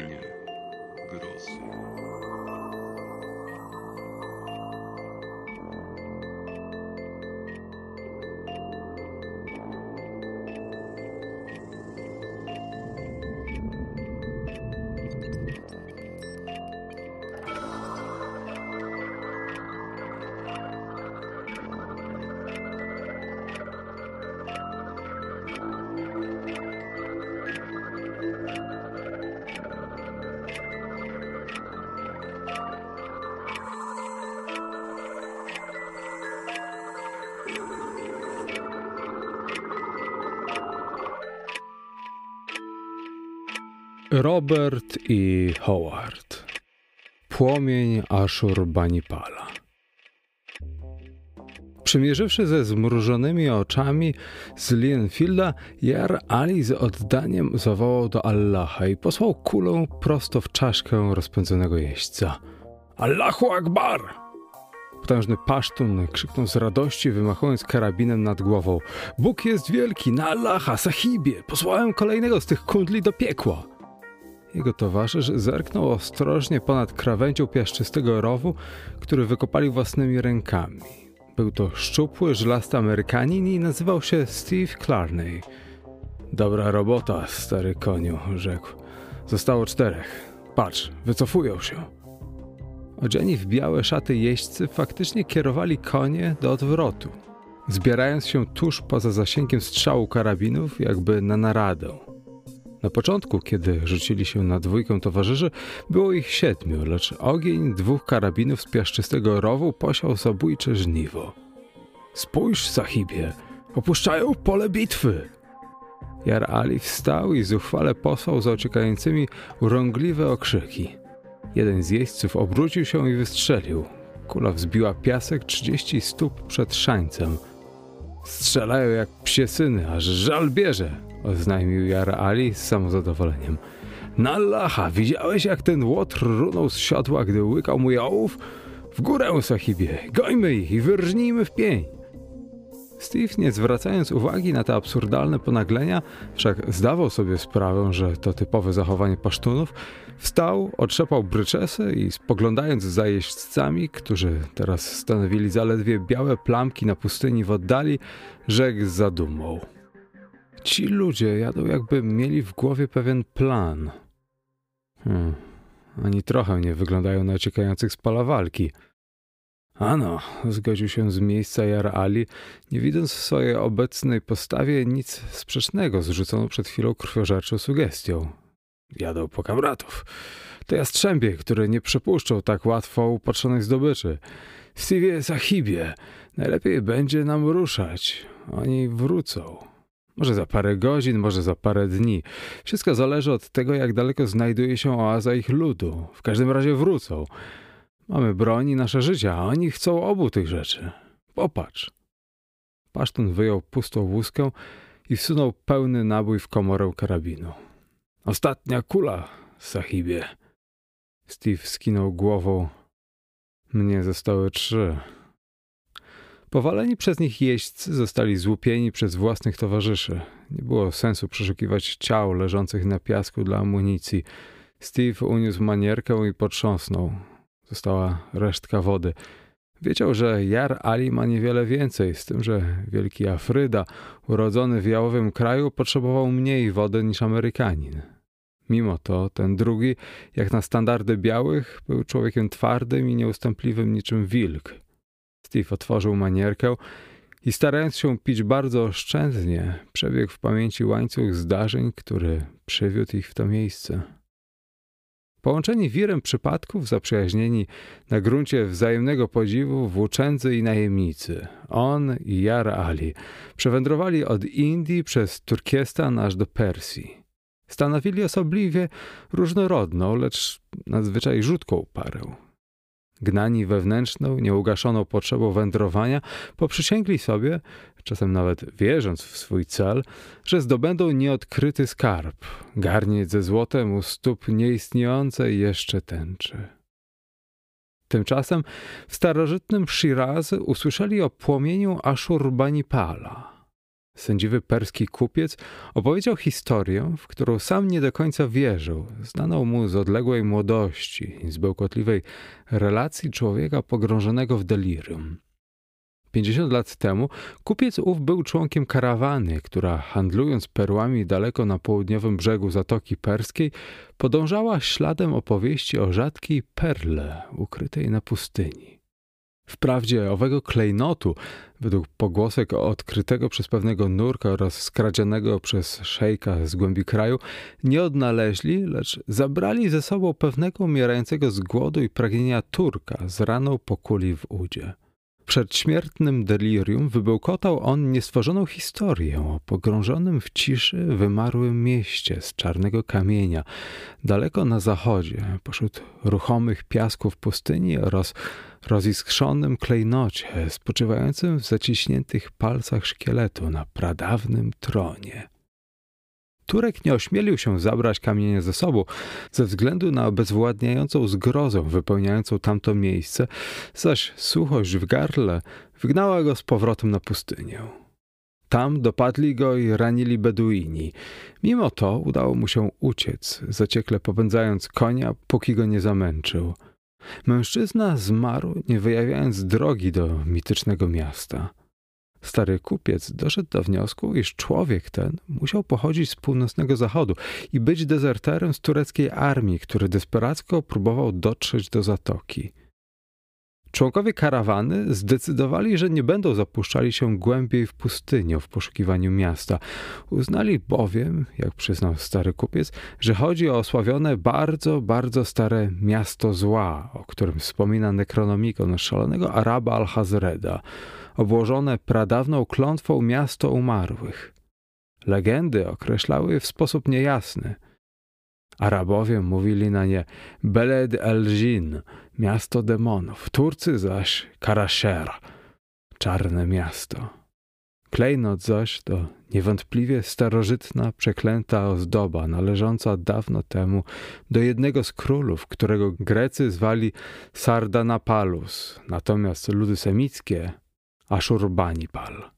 tchnienie Robert i Howard. Płomień Ashurbanipala. Przymierzywszy ze zmrużonymi oczami z Lienfielda, Jar Ali z oddaniem zawołał do Allaha i posłał kulę prosto w czaszkę rozpędzonego jeźdźca. Allahu Akbar! Potężny pasztun krzyknął z radości, wymachując karabinem nad głową. Bóg jest wielki, na Allaha, sahibie! Posłałem kolejnego z tych kundli do piekła! Jego towarzysz zerknął ostrożnie ponad krawędzią piaszczystego rowu, który wykopali własnymi rękami. Był to szczupły, żelasty Amerykanin i nazywał się Steve Clarney. Dobra robota, stary koniu, rzekł. Zostało czterech. Patrz, wycofują się. Odziani w białe szaty jeźdźcy faktycznie kierowali konie do odwrotu, zbierając się tuż poza zasięgiem strzału karabinów, jakby na naradę. Na początku, kiedy rzucili się na dwójkę towarzyszy, było ich siedmiu, lecz ogień dwóch karabinów z piaszczystego rowu posiał zabójcze żniwo. Spójrz, sahibie, opuszczają pole bitwy! Jar Ali wstał i zuchwale posłał za uciekającymi urągliwe okrzyki. Jeden z jeźdźców obrócił się i wystrzelił. Kula wzbiła piasek 30 stóp przed szańcem. Strzelają jak psie syny, aż żal bierze, oznajmił Jar Ali z samozadowoleniem. Na Allaha, widziałeś jak ten łotr runął z siodła, gdy łykał mój ołów? W górę, sahibie, gojmy ich i wyrżnijmy w pień. Steve, nie zwracając uwagi na te absurdalne ponaglenia, wszak zdawał sobie sprawę, że to typowe zachowanie pasztunów, wstał, otrzepał bryczesy i spoglądając za jeźdźcami, którzy teraz stanowili zaledwie białe plamki na pustyni w oddali, rzekł z zadumą. Ci ludzie jadą jakby mieli w głowie pewien plan. Hmm, ani trochę nie wyglądają na uciekających z pola walki. Ano, zgodził się z miejsca Jar Ali, nie widząc w swojej obecnej postawie nic sprzecznego z rzuconą przed chwilą krwiożerczą sugestią. Jadą po kamratów. To jastrzębie, które nie przepuszczą tak łatwo upatrzonej zdobyczy. Stevie Sahibie, najlepiej będzie nam ruszać. Oni wrócą. Może za parę godzin, może za parę dni. Wszystko zależy od tego, jak daleko znajduje się oaza ich ludu. W każdym razie wrócą. Mamy broń i nasze życia, a oni chcą obu tych rzeczy. Popatrz. Pasztun wyjął pustą łuskę i wsunął pełny nabój w komorę karabinu. Ostatnia kula, sahibie. Steve skinął głową. Mnie zostały trzy. Powaleni przez nich jeźdźcy zostali złupieni przez własnych towarzyszy. Nie było sensu przeszukiwać ciał leżących na piasku dla amunicji. Steve uniósł manierkę i potrząsnął. Została resztka wody. Wiedział, że Jar Ali ma niewiele więcej, z tym, że wielki Afryda, urodzony w jałowym kraju, potrzebował mniej wody niż Amerykanin. Mimo to ten drugi, jak na standardy białych, był człowiekiem twardym i nieustępliwym niczym wilk. Steve otworzył manierkę i starając się pić bardzo oszczędnie, przebiegł w pamięci łańcuch zdarzeń, który przywiódł ich w to miejsce. Połączeni wirem przypadków, zaprzyjaźnieni na gruncie wzajemnego podziwu włóczędzy i najemnicy, on i Jar Ali, przewędrowali od Indii przez Turkestan aż do Persji. Stanowili osobliwie różnorodną, lecz nadzwyczaj rzutką parę. Gnani wewnętrzną, nieugaszoną potrzebą wędrowania, poprzysięgli sobie, czasem nawet wierząc w swój cel, że zdobędą nieodkryty skarb, garniec ze złotem u stóp nieistniejącej jeszcze tęczy. Tymczasem w starożytnym Shiraz usłyszeli o płomieniu Ashurbanipala. Sędziwy perski kupiec opowiedział historię, w którą sam nie do końca wierzył, znaną mu z odległej młodości i z bełkotliwej relacji człowieka pogrążonego w delirium. 50 lat temu kupiec ów był członkiem karawany, która handlując perłami daleko na południowym brzegu Zatoki Perskiej, podążała śladem opowieści o rzadkiej perle ukrytej na pustyni. Wprawdzie owego klejnotu, według pogłosek odkrytego przez pewnego nurka oraz skradzionego przez szejka z głębi kraju, nie odnaleźli, lecz zabrali ze sobą pewnego umierającego z głodu i pragnienia Turka z raną po kuli w udzie przedśmiertnym delirium wybełkotał on niestworzoną historię o pogrążonym w ciszy wymarłym mieście z czarnego kamienia, daleko na zachodzie, pośród ruchomych piasków pustyni oraz roziskrzonym klejnocie spoczywającym w zaciśniętych palcach szkieletu na pradawnym tronie. Turek nie ośmielił się zabrać kamienia ze sobą, ze względu na obezwładniającą zgrozę wypełniającą tamto miejsce, zaś suchość w gardle wygnała go z powrotem na pustynię. Tam dopadli go i ranili Beduini. Mimo to udało mu się uciec, zaciekle popędzając konia, póki go nie zamęczył. Mężczyzna zmarł, nie wyjawiając drogi do mitycznego miasta. Stary kupiec doszedł do wniosku, iż człowiek ten musiał pochodzić z północnego zachodu i być dezerterem z tureckiej armii, który desperacko próbował dotrzeć do zatoki. Członkowie karawany zdecydowali, że nie będą zapuszczali się głębiej w pustynię w poszukiwaniu miasta. Uznali bowiem, jak przyznał stary kupiec, że chodzi o osławione bardzo, bardzo stare miasto zła, o którym wspomina Necronomicon szalonego Araba al-Hazreda, obłożone pradawną klątwą miasto umarłych. Legendy określały w sposób niejasny – Arabowie mówili na nie Beled el-Jin, miasto demonów, Turcy zaś Karasher, czarne miasto. Klejnot zaś to niewątpliwie starożytna, przeklęta ozdoba, należąca dawno temu do jednego z królów, którego Grecy zwali Sardanapalus, natomiast ludy semickie Ashurbanipal.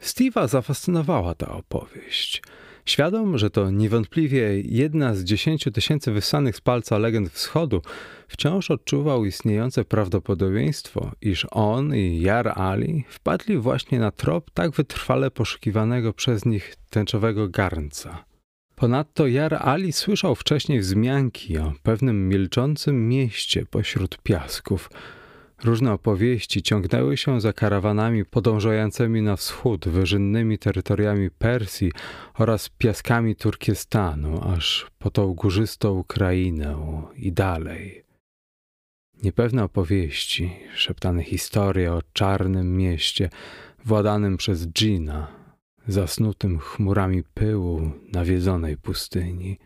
Steve'a zafascynowała ta opowieść – Świadom, że to niewątpliwie jedna z dziesięciu tysięcy wyssanych z palca legend wschodu, wciąż odczuwał istniejące prawdopodobieństwo, iż on i Jar Ali wpadli właśnie na trop tak wytrwale poszukiwanego przez nich tęczowego garnca. Ponadto Jar Ali słyszał wcześniej wzmianki o pewnym milczącym mieście pośród piasków – Różne opowieści ciągnęły się za karawanami podążającymi na wschód, wyżynnymi terytoriami Persji oraz piaskami Turkestanu, aż po tą górzystą Ukrainę i dalej. Niepewne opowieści, szeptane historie o czarnym mieście władanym przez dżina, zasnutym chmurami pyłu nawiedzonej pustyni –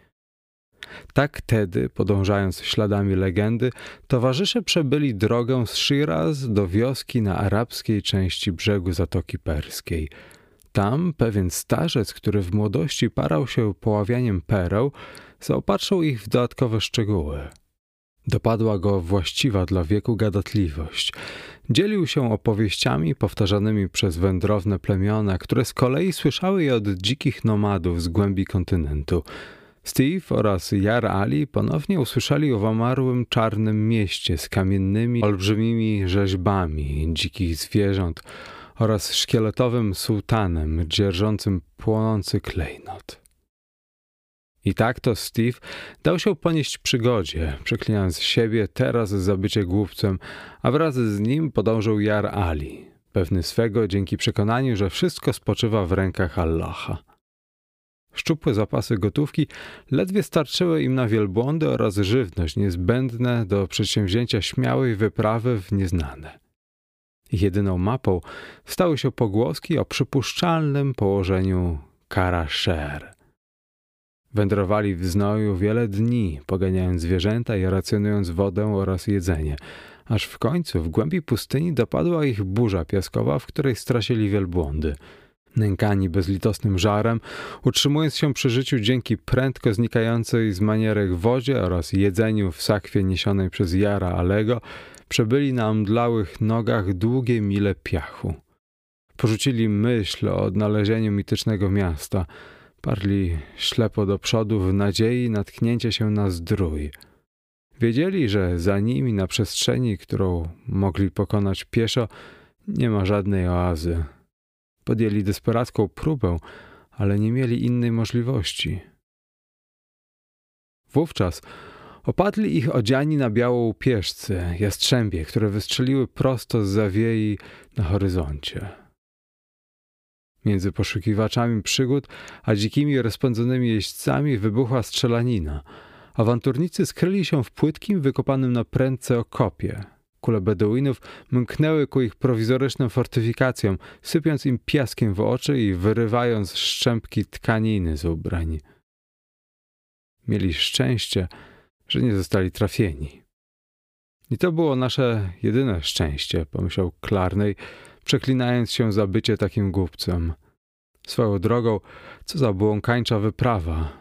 tak tedy, podążając śladami legendy, towarzysze przebyli drogę z Shiraz do wioski na arabskiej części brzegu Zatoki Perskiej. Tam pewien starzec, który w młodości parał się poławianiem pereł, zaopatrzył ich w dodatkowe szczegóły. Dopadła go właściwa dla wieku gadatliwość. Dzielił się opowieściami powtarzanymi przez wędrowne plemiona, które z kolei słyszały je od dzikich nomadów z głębi kontynentu – Steve oraz Jar Ali ponownie usłyszeli o zamarłym czarnym mieście z kamiennymi, olbrzymimi rzeźbami dzikich zwierząt oraz szkieletowym sułtanem dzierżącym płonący klejnot. I tak to Steve dał się ponieść przygodzie, przeklinając siebie teraz za bycie głupcem, a wraz z nim podążył Jar Ali, pewny swego dzięki przekonaniu, że wszystko spoczywa w rękach Allaha. Szczupłe zapasy gotówki ledwie starczyły im na wielbłądy oraz żywność niezbędne do przedsięwzięcia śmiałej wyprawy w nieznane. Jedyną mapą stały się pogłoski o przypuszczalnym położeniu Karasher. Wędrowali w znoju wiele dni, poganiając zwierzęta i racjonując wodę oraz jedzenie, aż w końcu w głębi pustyni dopadła ich burza piaskowa, w której stracili wielbłądy. Nękani bezlitosnym żarem, utrzymując się przy życiu dzięki prędko znikającej z manierek wodzie oraz jedzeniu w sakwie niesionej przez Jara Alego, przebyli na omdlałych nogach długie mile piachu. Porzucili myśl o odnalezieniu mitycznego miasta, parli ślepo do przodu w nadziei natknięcia się na zdrój. Wiedzieli, że za nimi na przestrzeni, którą mogli pokonać pieszo, nie ma żadnej oazy. Podjęli desperacką próbę, ale nie mieli innej możliwości. Wówczas opadli ich odziani na białą pieszce, jastrzębie, które wystrzeliły prosto z zawiei na horyzoncie. Między poszukiwaczami przygód a dzikimi rozpędzonymi jeźdźcami wybuchła strzelanina. Awanturnicy skryli się w płytkim, wykopanym na prędce okopie. Kule Beduinów mknęły ku ich prowizorycznym fortyfikacjom, sypiąc im piaskiem w oczy i wyrywając szczępki tkaniny z ubrań. Mieli szczęście, że nie zostali trafieni. I to było nasze jedyne szczęście, pomyślał Klarnej, przeklinając się za bycie takim głupcem. Swoją drogą, co za błąkańcza wyprawa.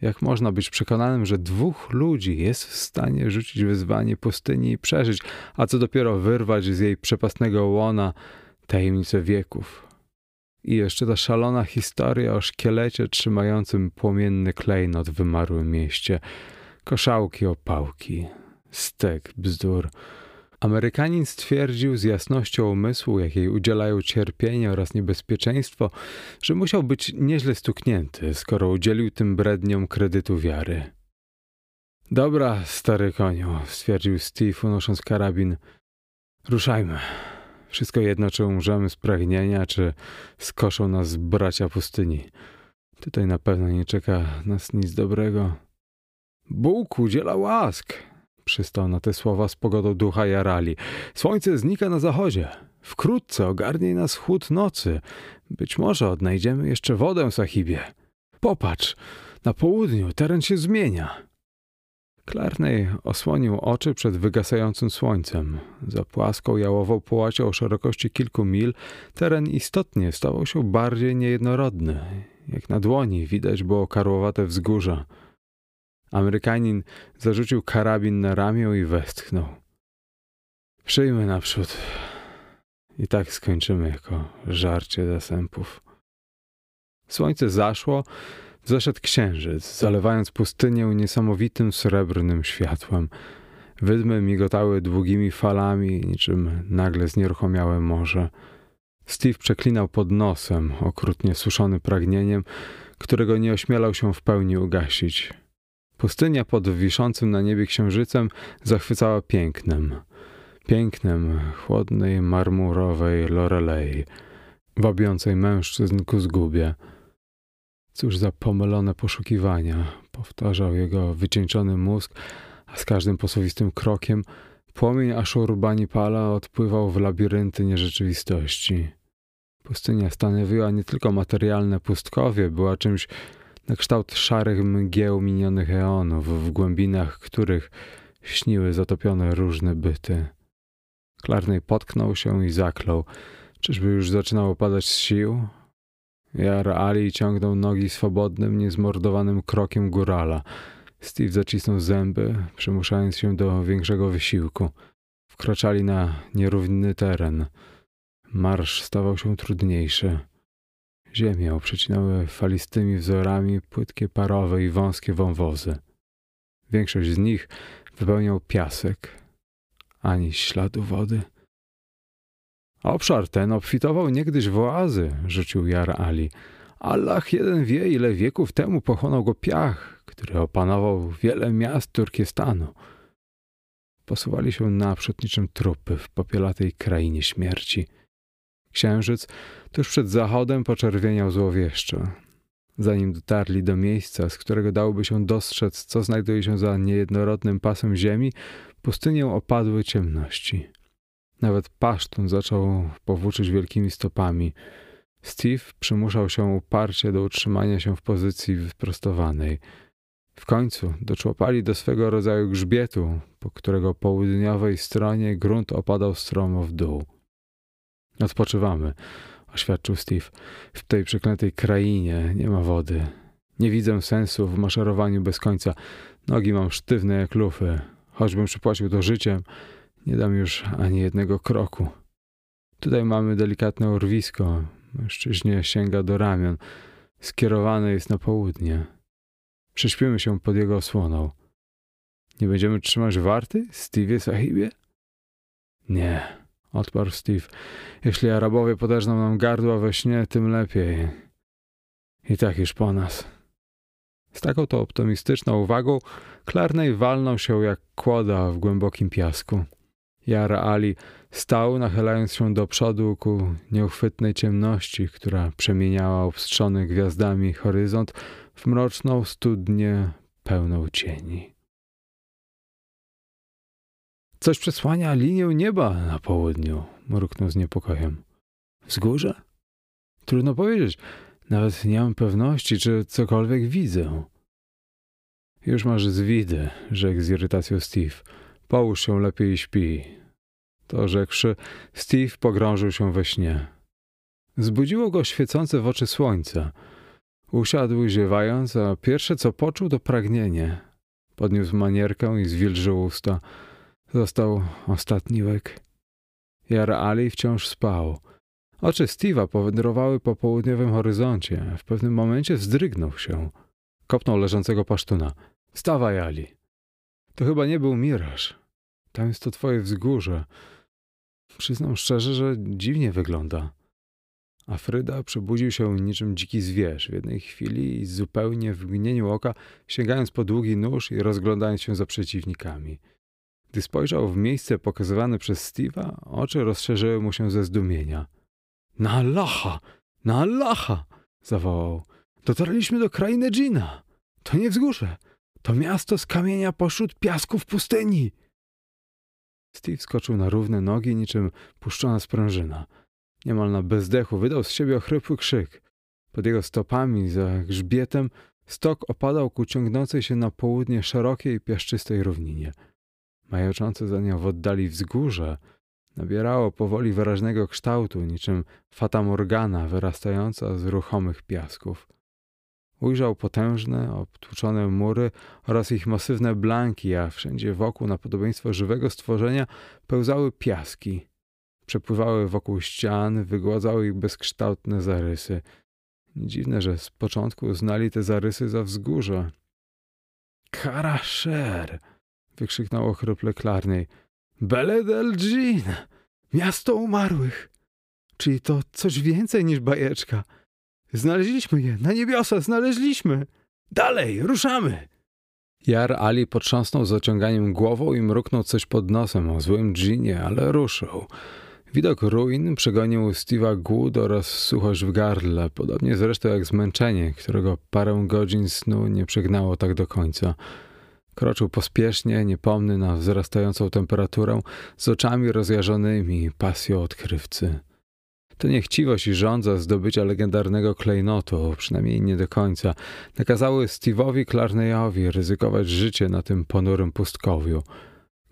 Jak można być przekonanym, że dwóch ludzi jest w stanie rzucić wyzwanie pustyni i przeżyć, a co dopiero wyrwać z jej przepastnego łona tajemnice wieków? I jeszcze ta szalona historia o szkielecie trzymającym płomienny klejnot w wymarłym mieście, koszałki opałki, stek bzdur. Amerykanin stwierdził z jasnością umysłu, jakiej udzielają cierpienie oraz niebezpieczeństwo, że musiał być nieźle stuknięty, skoro udzielił tym bredniom kredytu wiary. Dobra, stary koniu, stwierdził Steve, unosząc karabin. Ruszajmy. Wszystko jedno, czy umrzemy z pragnienia, czy skoszą nas bracia pustyni. Tutaj na pewno nie czeka nas nic dobrego. Bóg udziela łask, przystał na te słowa z pogodą ducha Jarali. Słońce znika na zachodzie. Wkrótce ogarnie nas chłód nocy. Być może odnajdziemy jeszcze wodę, sahibie. Popatrz, na południu teren się zmienia. Clarney osłonił oczy przed wygasającym słońcem. Za płaską jałową połacią o szerokości kilku mil teren istotnie stawał się bardziej niejednorodny. Jak na dłoni widać było karłowate wzgórza. Amerykanin zarzucił karabin na ramię i westchnął. Przyjmy naprzód. I tak skończymy jako żarcie zasępów. Słońce zaszło, zeszedł księżyc, zalewając pustynię niesamowitym srebrnym światłem. Wydmy migotały długimi falami, niczym nagle znieruchomiałe morze. Steve przeklinał pod nosem, okrutnie suszony pragnieniem, którego nie ośmielał się w pełni ugasić. Pustynia pod wiszącym na niebie księżycem zachwycała pięknem. Pięknem chłodnej, marmurowej Lorelei, wabiącej mężczyzn ku zgubie. Cóż za pomylone poszukiwania, powtarzał jego wycieńczony mózg, a z każdym posuwistym krokiem płomień Ashurbanipala odpływał w labirynty nierzeczywistości. Pustynia stanowiła nie tylko materialne pustkowie, była czymś na kształt szarych mgieł minionych eonów, w głębinach których śniły zatopione różne byty. Klarnej potknął się i zaklął. Czyżby już zaczynało padać z sił? Jar Ali ciągnął nogi swobodnym, niezmordowanym krokiem górala. Steve zacisnął zęby, przymuszając się do większego wysiłku. Wkraczali na nierówny teren. Marsz stawał się trudniejszy. Ziemię oprzecinały falistymi wzorami płytkie parowe i wąskie wąwozy. Większość z nich wypełniał piasek, ani śladu wody. Obszar ten obfitował niegdyś w oazy, rzucił Jar Ali. Allah jeden wie, ile wieków temu pochłonął go piach, który opanował wiele miast Turkestanu. Posuwali się naprzód niczym trupy w popielatej krainie śmierci – Księżyc tuż przed zachodem poczerwieniał złowieszczo. Zanim dotarli do miejsca, z którego dałoby się dostrzec, co znajduje się za niejednorodnym pasem ziemi, pustynię opadły ciemności. Nawet pasztun zaczął powłóczyć wielkimi stopami. Steve przymuszał się uparcie do utrzymania się w pozycji wyprostowanej. W końcu doczłapali do swego rodzaju grzbietu, po którego południowej stronie grunt opadał stromo w dół. Odpoczywamy, oświadczył Steve. W tej przeklętej krainie nie ma wody. Nie widzę sensu w maszerowaniu bez końca. Nogi mam sztywne jak lufy. Choćbym przypłacił to życiem, nie dam już ani jednego kroku. Tutaj mamy delikatne urwisko. Mężczyźnie sięga do ramion. Skierowane jest na południe. Prześpimy się pod jego osłoną. Nie będziemy trzymać warty, Steve sahibie? Nie, odparł Steve. Jeśli Arabowie podeżną nam gardła we śnie, tym lepiej. I tak już po nas. Z taką to optymistyczną uwagą Clarney walnął się jak kłoda w głębokim piasku. Jara Ali stał, nachylając się do przodu ku nieuchwytnej ciemności, która przemieniała obstrzony gwiazdami horyzont w mroczną studnię pełną cieni. Coś przesłania linię nieba na południu, mruknął z niepokojem. Wzgórze? Trudno powiedzieć. Nawet nie mam pewności, czy cokolwiek widzę. Już masz zwidy, rzekł z irytacją Steve. Połóż się lepiej i śpi. To rzekłszy, Steve pogrążył się we śnie. Zbudziło go świecące w oczy słońca. Usiadł ziewając, a pierwsze co poczuł to pragnienie. Podniósł manierkę i zwilżył usta. Został ostatni łek. Jar Ali wciąż spał. Oczy Steve'a powędrowały po południowym horyzoncie. W pewnym momencie wzdrygnął się. Kopnął leżącego pasztuna. Wstawaj, Ali. To chyba nie był miraż. Tam jest to twoje wzgórze. Przyznam szczerze, że dziwnie wygląda. Afryda przebudził się niczym dziki zwierz w jednej chwili i zupełnie w mgnieniu oka, sięgając po długi nóż i rozglądając się za przeciwnikami. Gdy spojrzał w miejsce pokazywane przez Steve'a, oczy rozszerzyły mu się ze zdumienia. Na Allaha! Na Allaha! zawołał. Dotarliśmy do krainy Dżina. To nie wzgórze. To miasto z kamienia pośród piasków pustyni. Steve skoczył na równe nogi, niczym puszczona sprężyna. Niemal na bezdechu wydał z siebie ochrypły krzyk. Pod jego stopami, za grzbietem, stok opadał ku ciągnącej się na południe szerokiej piaszczystej równinie. Majaczące za nią w oddali wzgórze nabierało powoli wyraźnego kształtu, niczym fata morgana wyrastająca z ruchomych piasków. Ujrzał potężne, obtłuczone mury oraz ich masywne blanki, a wszędzie wokół na podobieństwo żywego stworzenia pełzały piaski. Przepływały wokół ścian, wygładzały ich bezkształtne zarysy. Dziwne, że z początku uznali te zarysy za wzgórze. Karaszer! Wykrzyknął ochryple Klarnej. Beled el Dżin! Miasto umarłych! Czyli to coś więcej niż bajeczka. Znaleźliśmy je, na niebiosa, znaleźliśmy! Dalej, ruszamy! Jar Ali potrząsnął zaciąganiem głową i mruknął coś pod nosem o złym dżinie, ale ruszył. Widok ruin przegonił Steve'a głód oraz suchość w gardle, podobnie zresztą jak zmęczenie, którego parę godzin snu nie przegnało tak do końca. Kroczył pospiesznie, niepomny na wzrastającą temperaturę, z oczami rozjażonymi pasją odkrywcy. To niechciwość i żądza zdobycia legendarnego klejnotu, przynajmniej nie do końca, nakazały Steve'owi Clarneyowi ryzykować życie na tym ponurym pustkowiu.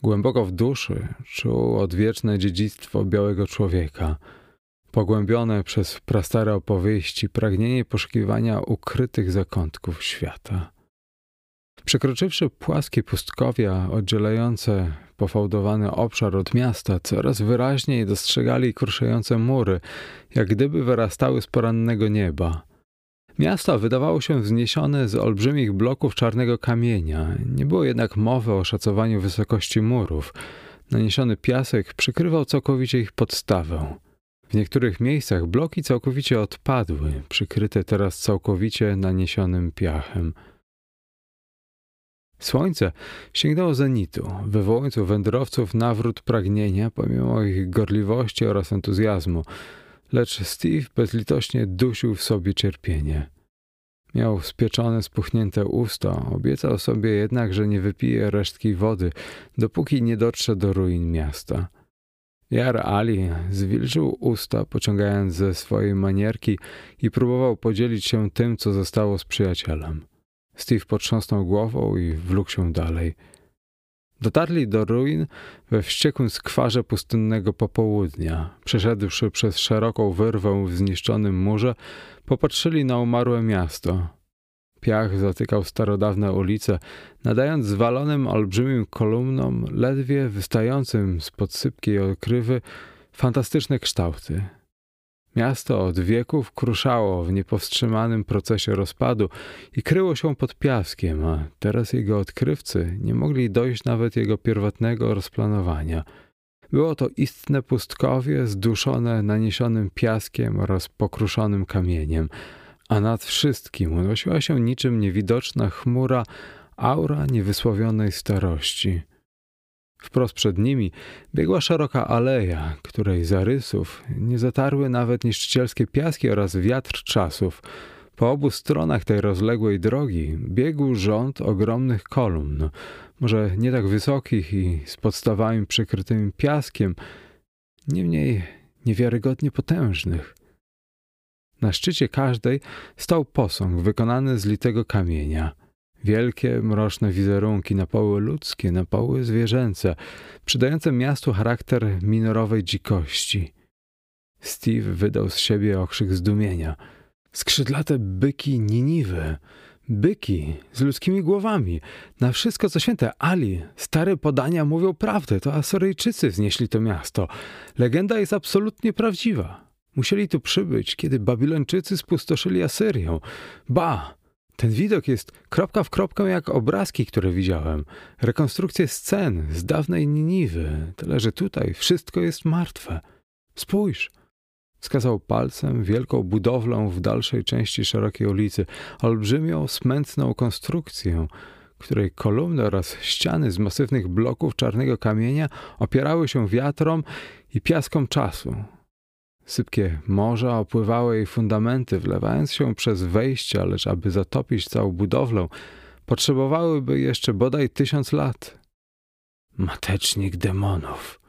Głęboko w duszy czuł odwieczne dziedzictwo białego człowieka, pogłębione przez prastare opowieści, pragnienie poszukiwania ukrytych zakątków świata. Przekroczywszy płaskie pustkowia oddzielające pofałdowany obszar od miasta, coraz wyraźniej dostrzegali kruszejące mury, jak gdyby wyrastały z porannego nieba. Miasto wydawało się wzniesione z olbrzymich bloków czarnego kamienia. Nie było jednak mowy o szacowaniu wysokości murów. Naniesiony piasek przykrywał całkowicie ich podstawę. W niektórych miejscach bloki całkowicie odpadły, przykryte teraz całkowicie naniesionym piachem. Słońce sięgnęło zenitu, wywołując u wędrowców nawrót pragnienia pomimo ich gorliwości oraz entuzjazmu, lecz Steve bezlitośnie dusił w sobie cierpienie. Miał spieczone, spuchnięte usta, obiecał sobie jednak, że nie wypije resztki wody, dopóki nie dotrze do ruin miasta. Jar Ali zwilżył usta, pociągając ze swojej manierki i próbował podzielić się tym, co zostało z przyjacielem. Steve potrząsnął głową i wlókł się dalej. Dotarli do ruin we wściekłym skwarze pustynnego popołudnia. Przeszedłszy przez szeroką wyrwę w zniszczonym murze, popatrzyli na umarłe miasto. Piach zatykał starodawne ulice, nadając zwalonym olbrzymim kolumnom, ledwie wystającym z podsypkiej okrywy, fantastyczne kształty. Miasto od wieków kruszało w niepowstrzymanym procesie rozpadu i kryło się pod piaskiem, a teraz jego odkrywcy nie mogli dojść nawet jego pierwotnego rozplanowania. Było to istne pustkowie zduszone naniesionym piaskiem oraz pokruszonym kamieniem, a nad wszystkim unosiła się niczym niewidoczna chmura aura niewysłowionej starości. Wprost przed nimi biegła szeroka aleja, której zarysów nie zatarły nawet niszczycielskie piaski oraz wiatr czasów. Po obu stronach tej rozległej drogi biegł rząd ogromnych kolumn, może nie tak wysokich i z podstawami przykrytymi piaskiem, niemniej niewiarygodnie potężnych. Na szczycie każdej stał posąg wykonany z litego kamienia – Wielkie, mroczne wizerunki, na poły ludzkie, na poły zwierzęce, przydające miastu charakter minorowej dzikości. Steve wydał z siebie okrzyk zdumienia. Skrzydlate byki Niniwy. Byki z ludzkimi głowami. Na wszystko co święte. Ali, stare podania mówią prawdę. To Asyryjczycy znieśli to miasto. Legenda jest absolutnie prawdziwa. Musieli tu przybyć, kiedy Babilończycy spustoszyli Asyrię. Ba! Ten widok jest kropka w kropkę jak obrazki, które widziałem. Rekonstrukcje scen z dawnej Niniwy. Tyle, że tutaj wszystko jest martwe. Spójrz. Wskazał palcem wielką budowlę w dalszej części szerokiej ulicy, olbrzymią, smętną konstrukcję, której kolumny oraz ściany z masywnych bloków czarnego kamienia opierały się wiatrom i piaskom czasu. Sypkie morza opływały jej fundamenty, wlewając się przez wejścia, lecz aby zatopić całą budowlę, potrzebowałyby jeszcze bodaj tysiąc lat. Matecznik demonów,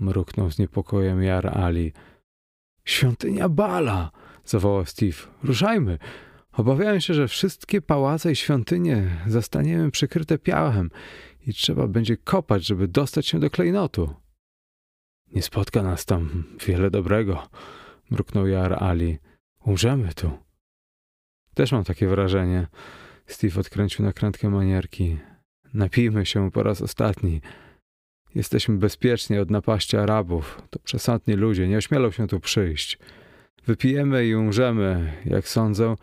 mruknął z niepokojem Jar Ali. Świątynia Bala, zawołał Steve. Ruszajmy. Obawiałem się, że wszystkie pałace i świątynie zastaniemy przykryte piachem i trzeba będzie kopać, żeby dostać się do klejnotu. Nie spotka nas tam wiele dobrego, mruknął Jar Ali. Umrzemy tu. Też mam takie wrażenie. Steve odkręcił nakrętkę manierki. Napijmy się po raz ostatni. Jesteśmy bezpieczni od napaści Arabów. To przesadni ludzie, nie ośmielą się tu przyjść. Wypijemy i umrzemy, jak sądzę,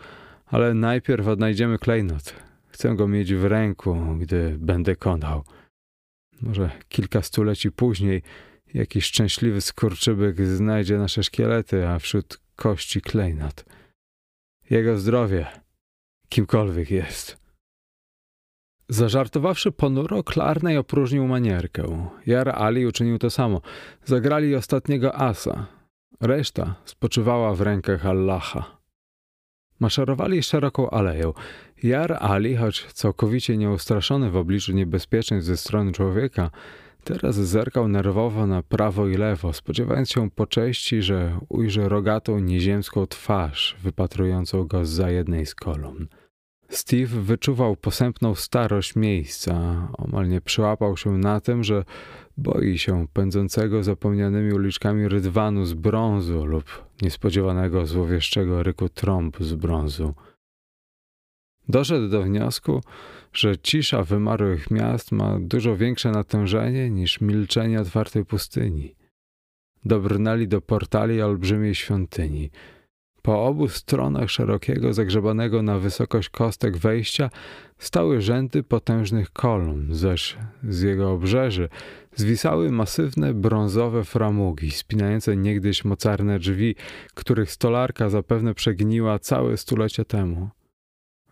ale najpierw odnajdziemy klejnot. Chcę go mieć w ręku, gdy będę konał. Może kilka stuleci później Jakiś szczęśliwy skurczybyk znajdzie nasze szkielety, a wśród kości klejnot. Jego zdrowie, kimkolwiek jest. Zażartowawszy ponuro, Klarnej opróżnił manierkę. Jar Ali uczynił to samo. Zagrali ostatniego asa. Reszta spoczywała w rękach Allaha. Maszerowali szeroką aleją. Jar Ali, choć całkowicie nieustraszony w obliczu niebezpieczeństw ze strony człowieka, Teraz zerkał nerwowo na prawo i lewo, spodziewając się po części, że ujrzy rogatą nieziemską twarz wypatrującą go za jednej z kolumn. Steve wyczuwał posępną starość miejsca. Omal nie przyłapał się na tym, że boi się pędzącego zapomnianymi uliczkami rydwanu z brązu lub niespodziewanego złowieszczego ryku trąb z brązu. Doszedł do wniosku, że cisza wymarłych miast ma dużo większe natężenie niż milczenie otwartej pustyni. Dobrnęli do portali olbrzymiej świątyni. Po obu stronach szerokiego, zagrzebanego na wysokość kostek wejścia stały rzędy potężnych kolumn, zaś z jego obrzeży zwisały masywne brązowe framugi, spinające niegdyś mocarne drzwi, których stolarka zapewne przegniła całe stulecia temu.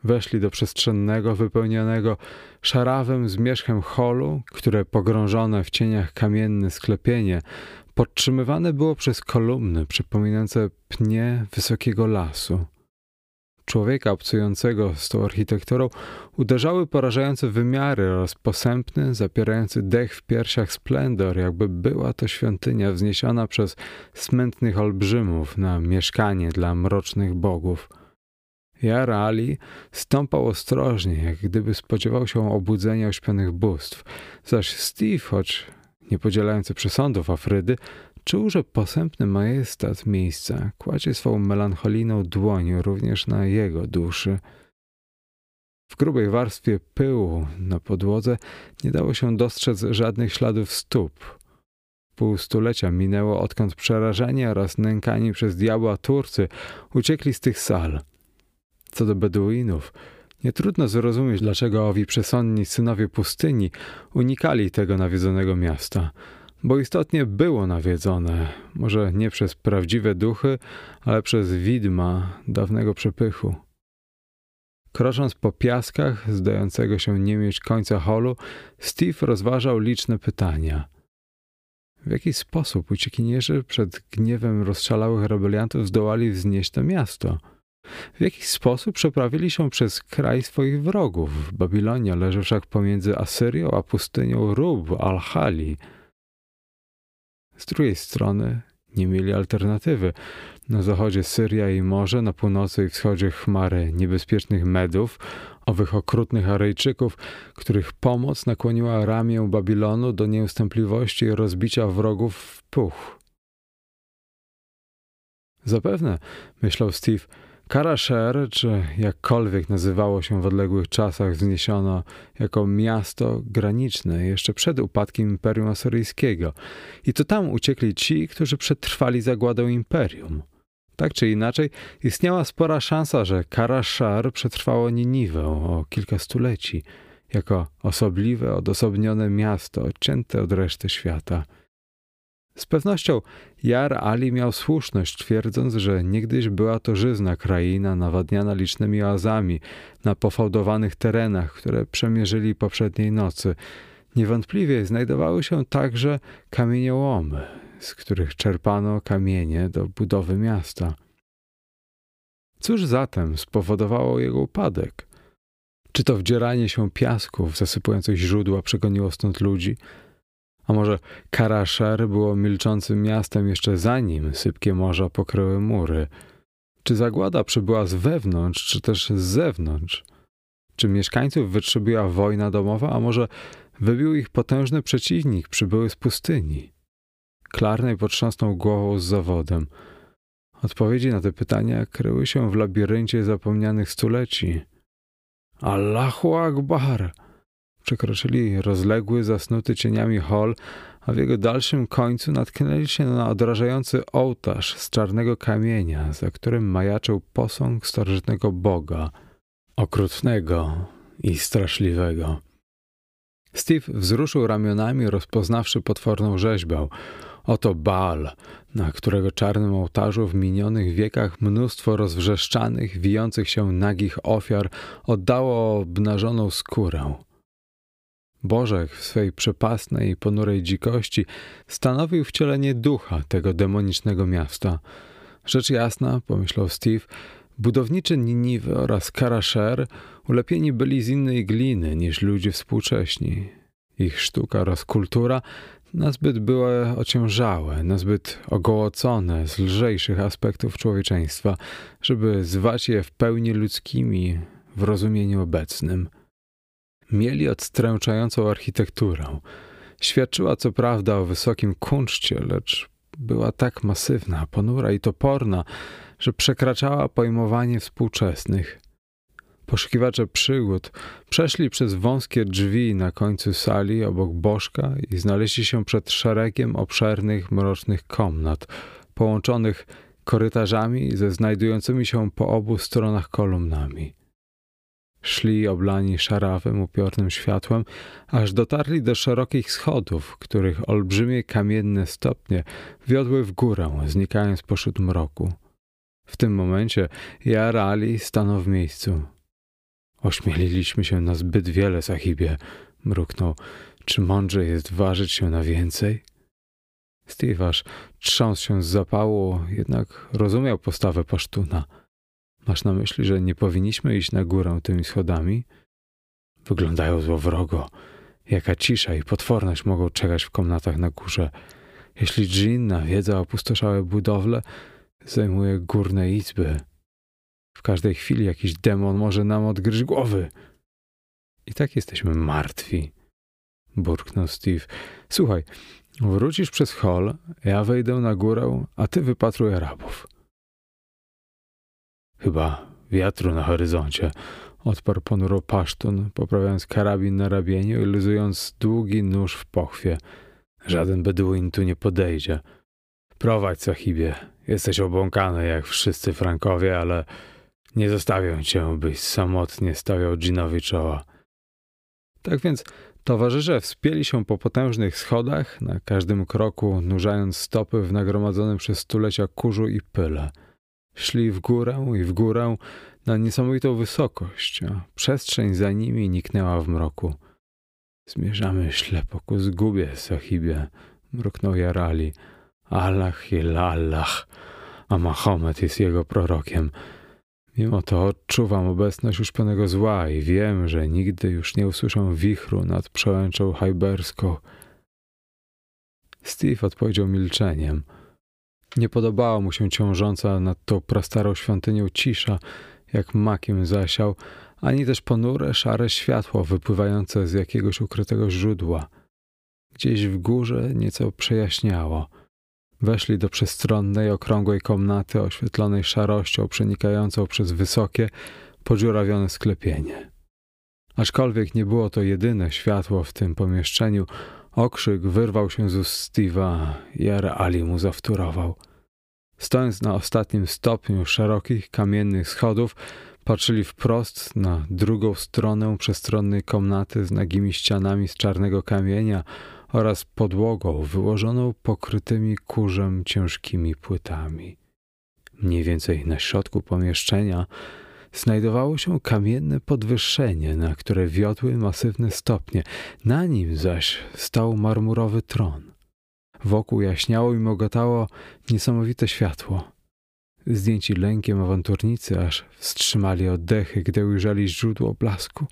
Weszli do przestrzennego, wypełnionego szarawym zmierzchem holu, które pogrążone w cieniach kamienne sklepienie podtrzymywane było przez kolumny przypominające pnie wysokiego lasu. Człowieka obcującego z tą architekturą uderzały porażające wymiary oraz posępny, zapierający dech w piersiach splendor, jakby była to świątynia wzniesiona przez smętnych olbrzymów na mieszkanie dla mrocznych bogów – Jar Ali stąpał ostrożnie, jak gdyby spodziewał się obudzenia ośpionych bóstw, zaś Steve, choć nie podzielający przesądów Afrydy, czuł, że posępny majestat miejsca kładzie swą melancholijną dłoń również na jego duszy. W grubej warstwie pyłu na podłodze nie dało się dostrzec żadnych śladów stóp. Pół stulecia minęło, odkąd przerażeni oraz nękani przez diabła Turcy uciekli z tych sal. Co do Beduinów, nie trudno zrozumieć, dlaczego owi przesądni synowie pustyni unikali tego nawiedzonego miasta, bo istotnie było nawiedzone, może nie przez prawdziwe duchy, ale przez widma dawnego przepychu. Krocząc po piaskach, zdającego się nie mieć końca holu, Steve rozważał liczne pytania. W jaki sposób uciekinierzy przed gniewem rozszalałych rebeliantów zdołali wznieść to miasto? W jaki sposób przeprawili się przez kraj swoich wrogów? Babilonia leży wszak pomiędzy Asyrią a pustynią Rub al-Hali. Z drugiej strony nie mieli alternatywy. Na zachodzie Syria i morze, na północy i wschodzie chmary niebezpiecznych Medów, owych okrutnych Arejczyków, których pomoc nakłoniła ramię Babilonu do nieustępliwości i rozbicia wrogów w puch. Zapewne, myślał Steve, Karasher, czy jakkolwiek nazywało się w odległych czasach, wzniesiono jako miasto graniczne jeszcze przed upadkiem Imperium Asyryjskiego. I to tam uciekli ci, którzy przetrwali zagładę imperium. Tak czy inaczej, istniała spora szansa, że Karaszar przetrwało Niniwę o kilka stuleci, jako osobliwe, odosobnione miasto, odcięte od reszty świata. Z pewnością Jar Ali miał słuszność, twierdząc, że niegdyś była to żyzna kraina nawadniana licznymi oazami na pofałdowanych terenach, które przemierzyli poprzedniej nocy. Niewątpliwie znajdowały się także kamieniołomy, z których czerpano kamienie do budowy miasta. Cóż zatem spowodowało jego upadek? Czy to wdzieranie się piasków zasypujących źródła przegoniło stąd ludzi? A może Karaszer było milczącym miastem jeszcze zanim sypkie morza pokryły mury? Czy zagłada przybyła z wewnątrz, czy też z zewnątrz? Czy mieszkańców wytrzebiła wojna domowa, a może wybił ich potężny przeciwnik przybyły z pustyni? Klarnej potrząsnął głową z zawodem. Odpowiedzi na te pytania kryły się w labiryncie zapomnianych stuleci. Allahu Akbar! Przekroczyli rozległy, zasnuty cieniami hol, a w jego dalszym końcu natknęli się na odrażający ołtarz z czarnego kamienia, za którym majaczył posąg starożytnego boga, okrutnego i straszliwego. Steve wzruszył ramionami, rozpoznawszy potworną rzeźbę. Oto Baal, na którego czarnym ołtarzu w minionych wiekach mnóstwo rozwrzeszczanych, wijących się nagich ofiar oddało obnażoną skórę. Bożek w swej przepasnej i ponurej dzikości stanowił wcielenie ducha tego demonicznego miasta. Rzecz jasna, pomyślał Steve, budowniczy Niniwy oraz Karasher ulepieni byli z innej gliny niż ludzie współcześni. Ich sztuka oraz kultura nazbyt były ociężałe, nazbyt ogołocone z lżejszych aspektów człowieczeństwa, żeby zwać je w pełni ludzkimi w rozumieniu obecnym – mieli odstręczającą architekturę. Świadczyła co prawda o wysokim kunszcie, lecz była tak masywna, ponura i toporna, że przekraczała pojmowanie współczesnych. Poszukiwacze przygód przeszli przez wąskie drzwi na końcu sali obok bożka i znaleźli się przed szeregiem obszernych, mrocznych komnat, połączonych korytarzami ze znajdującymi się po obu stronach kolumnami. Szli oblani szarawym, upiornym światłem, aż dotarli do szerokich schodów, których olbrzymie kamienne stopnie wiodły w górę, znikając pośród mroku. W tym momencie Jarali stanął w miejscu. Ośmieliliśmy się na zbyt wiele, sahibie, mruknął. Czy mądrze jest ważyć się na więcej? Aż trząsł się z zapału, jednak rozumiał postawę pasztuna – Masz na myśli, że nie powinniśmy iść na górę tymi schodami? Wyglądają złowrogo. Jaka cisza i potworność mogą czekać w komnatach na górze. Jeśli Jean nawiedza opustoszałe budowle, zajmuje górne izby. W każdej chwili jakiś demon może nam odgryźć głowy. I tak jesteśmy martwi, burknął Steve. Słuchaj, wrócisz przez hol, ja wejdę na górę, a ty wypatruj Arabów. Chyba wiatru na horyzoncie, odparł ponuro pasztun, poprawiając karabin na ramieniu i luzując długi nóż w pochwie. Żaden beduin tu nie podejdzie. Prowadź, sahibie. Jesteś obłąkany jak wszyscy Frankowie, ale nie zostawią cię, byś samotnie stawiał dżinowi czoła. Tak więc towarzysze wspięli się po potężnych schodach, na każdym kroku nurzając stopy w nagromadzonym przez stulecia kurzu i pyle. Szli w górę i w górę na niesamowitą wysokość, a przestrzeń za nimi niknęła w mroku. Zmierzamy ślepo ku zgubie, sahibie, mruknął Jarali. Allah i Allah, a Mahomet jest jego prorokiem. Mimo to odczuwam obecność uśpionego zła i wiem, że nigdy już nie usłyszę wichru nad przełęczą hajberską. Steve odpowiedział milczeniem. Nie podobała mu się ciążąca nad tą prastarą świątynią cisza, jak makiem zasiał, ani też ponure, szare światło wypływające z jakiegoś ukrytego źródła. Gdzieś w górze nieco przejaśniało. Weszli do przestronnej, okrągłej komnaty oświetlonej szarością przenikającą przez wysokie, podziurawione sklepienie. Aczkolwiek nie było to jedyne światło w tym pomieszczeniu, okrzyk wyrwał się z ust Steve'a i Ali mu zawtórował. Stojąc na ostatnim stopniu szerokich, kamiennych schodów, patrzyli wprost na drugą stronę przestronnej komnaty z nagimi ścianami z czarnego kamienia oraz podłogą wyłożoną pokrytymi kurzem ciężkimi płytami. Mniej więcej na środku pomieszczenia znajdowało się kamienne podwyższenie, na które wiodły masywne stopnie. Na nim zaś stał marmurowy tron. Wokół jaśniało i mogotało niesamowite światło. Zdjęci lękiem awanturnicy aż wstrzymali oddechy, gdy ujrzeli źródło blasku.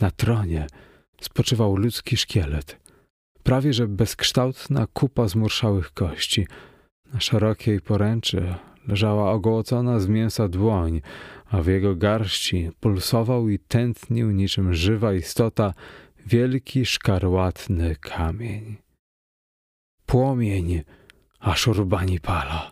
Na tronie spoczywał ludzki szkielet. Prawie że bezkształtna kupa zmurszałych kości. Na szerokiej poręczy leżała ogołocona z mięsa dłoń, a w jego garści pulsował i tętnił niczym żywa istota wielki szkarłatny kamień. Płomień Aszurbani Pala.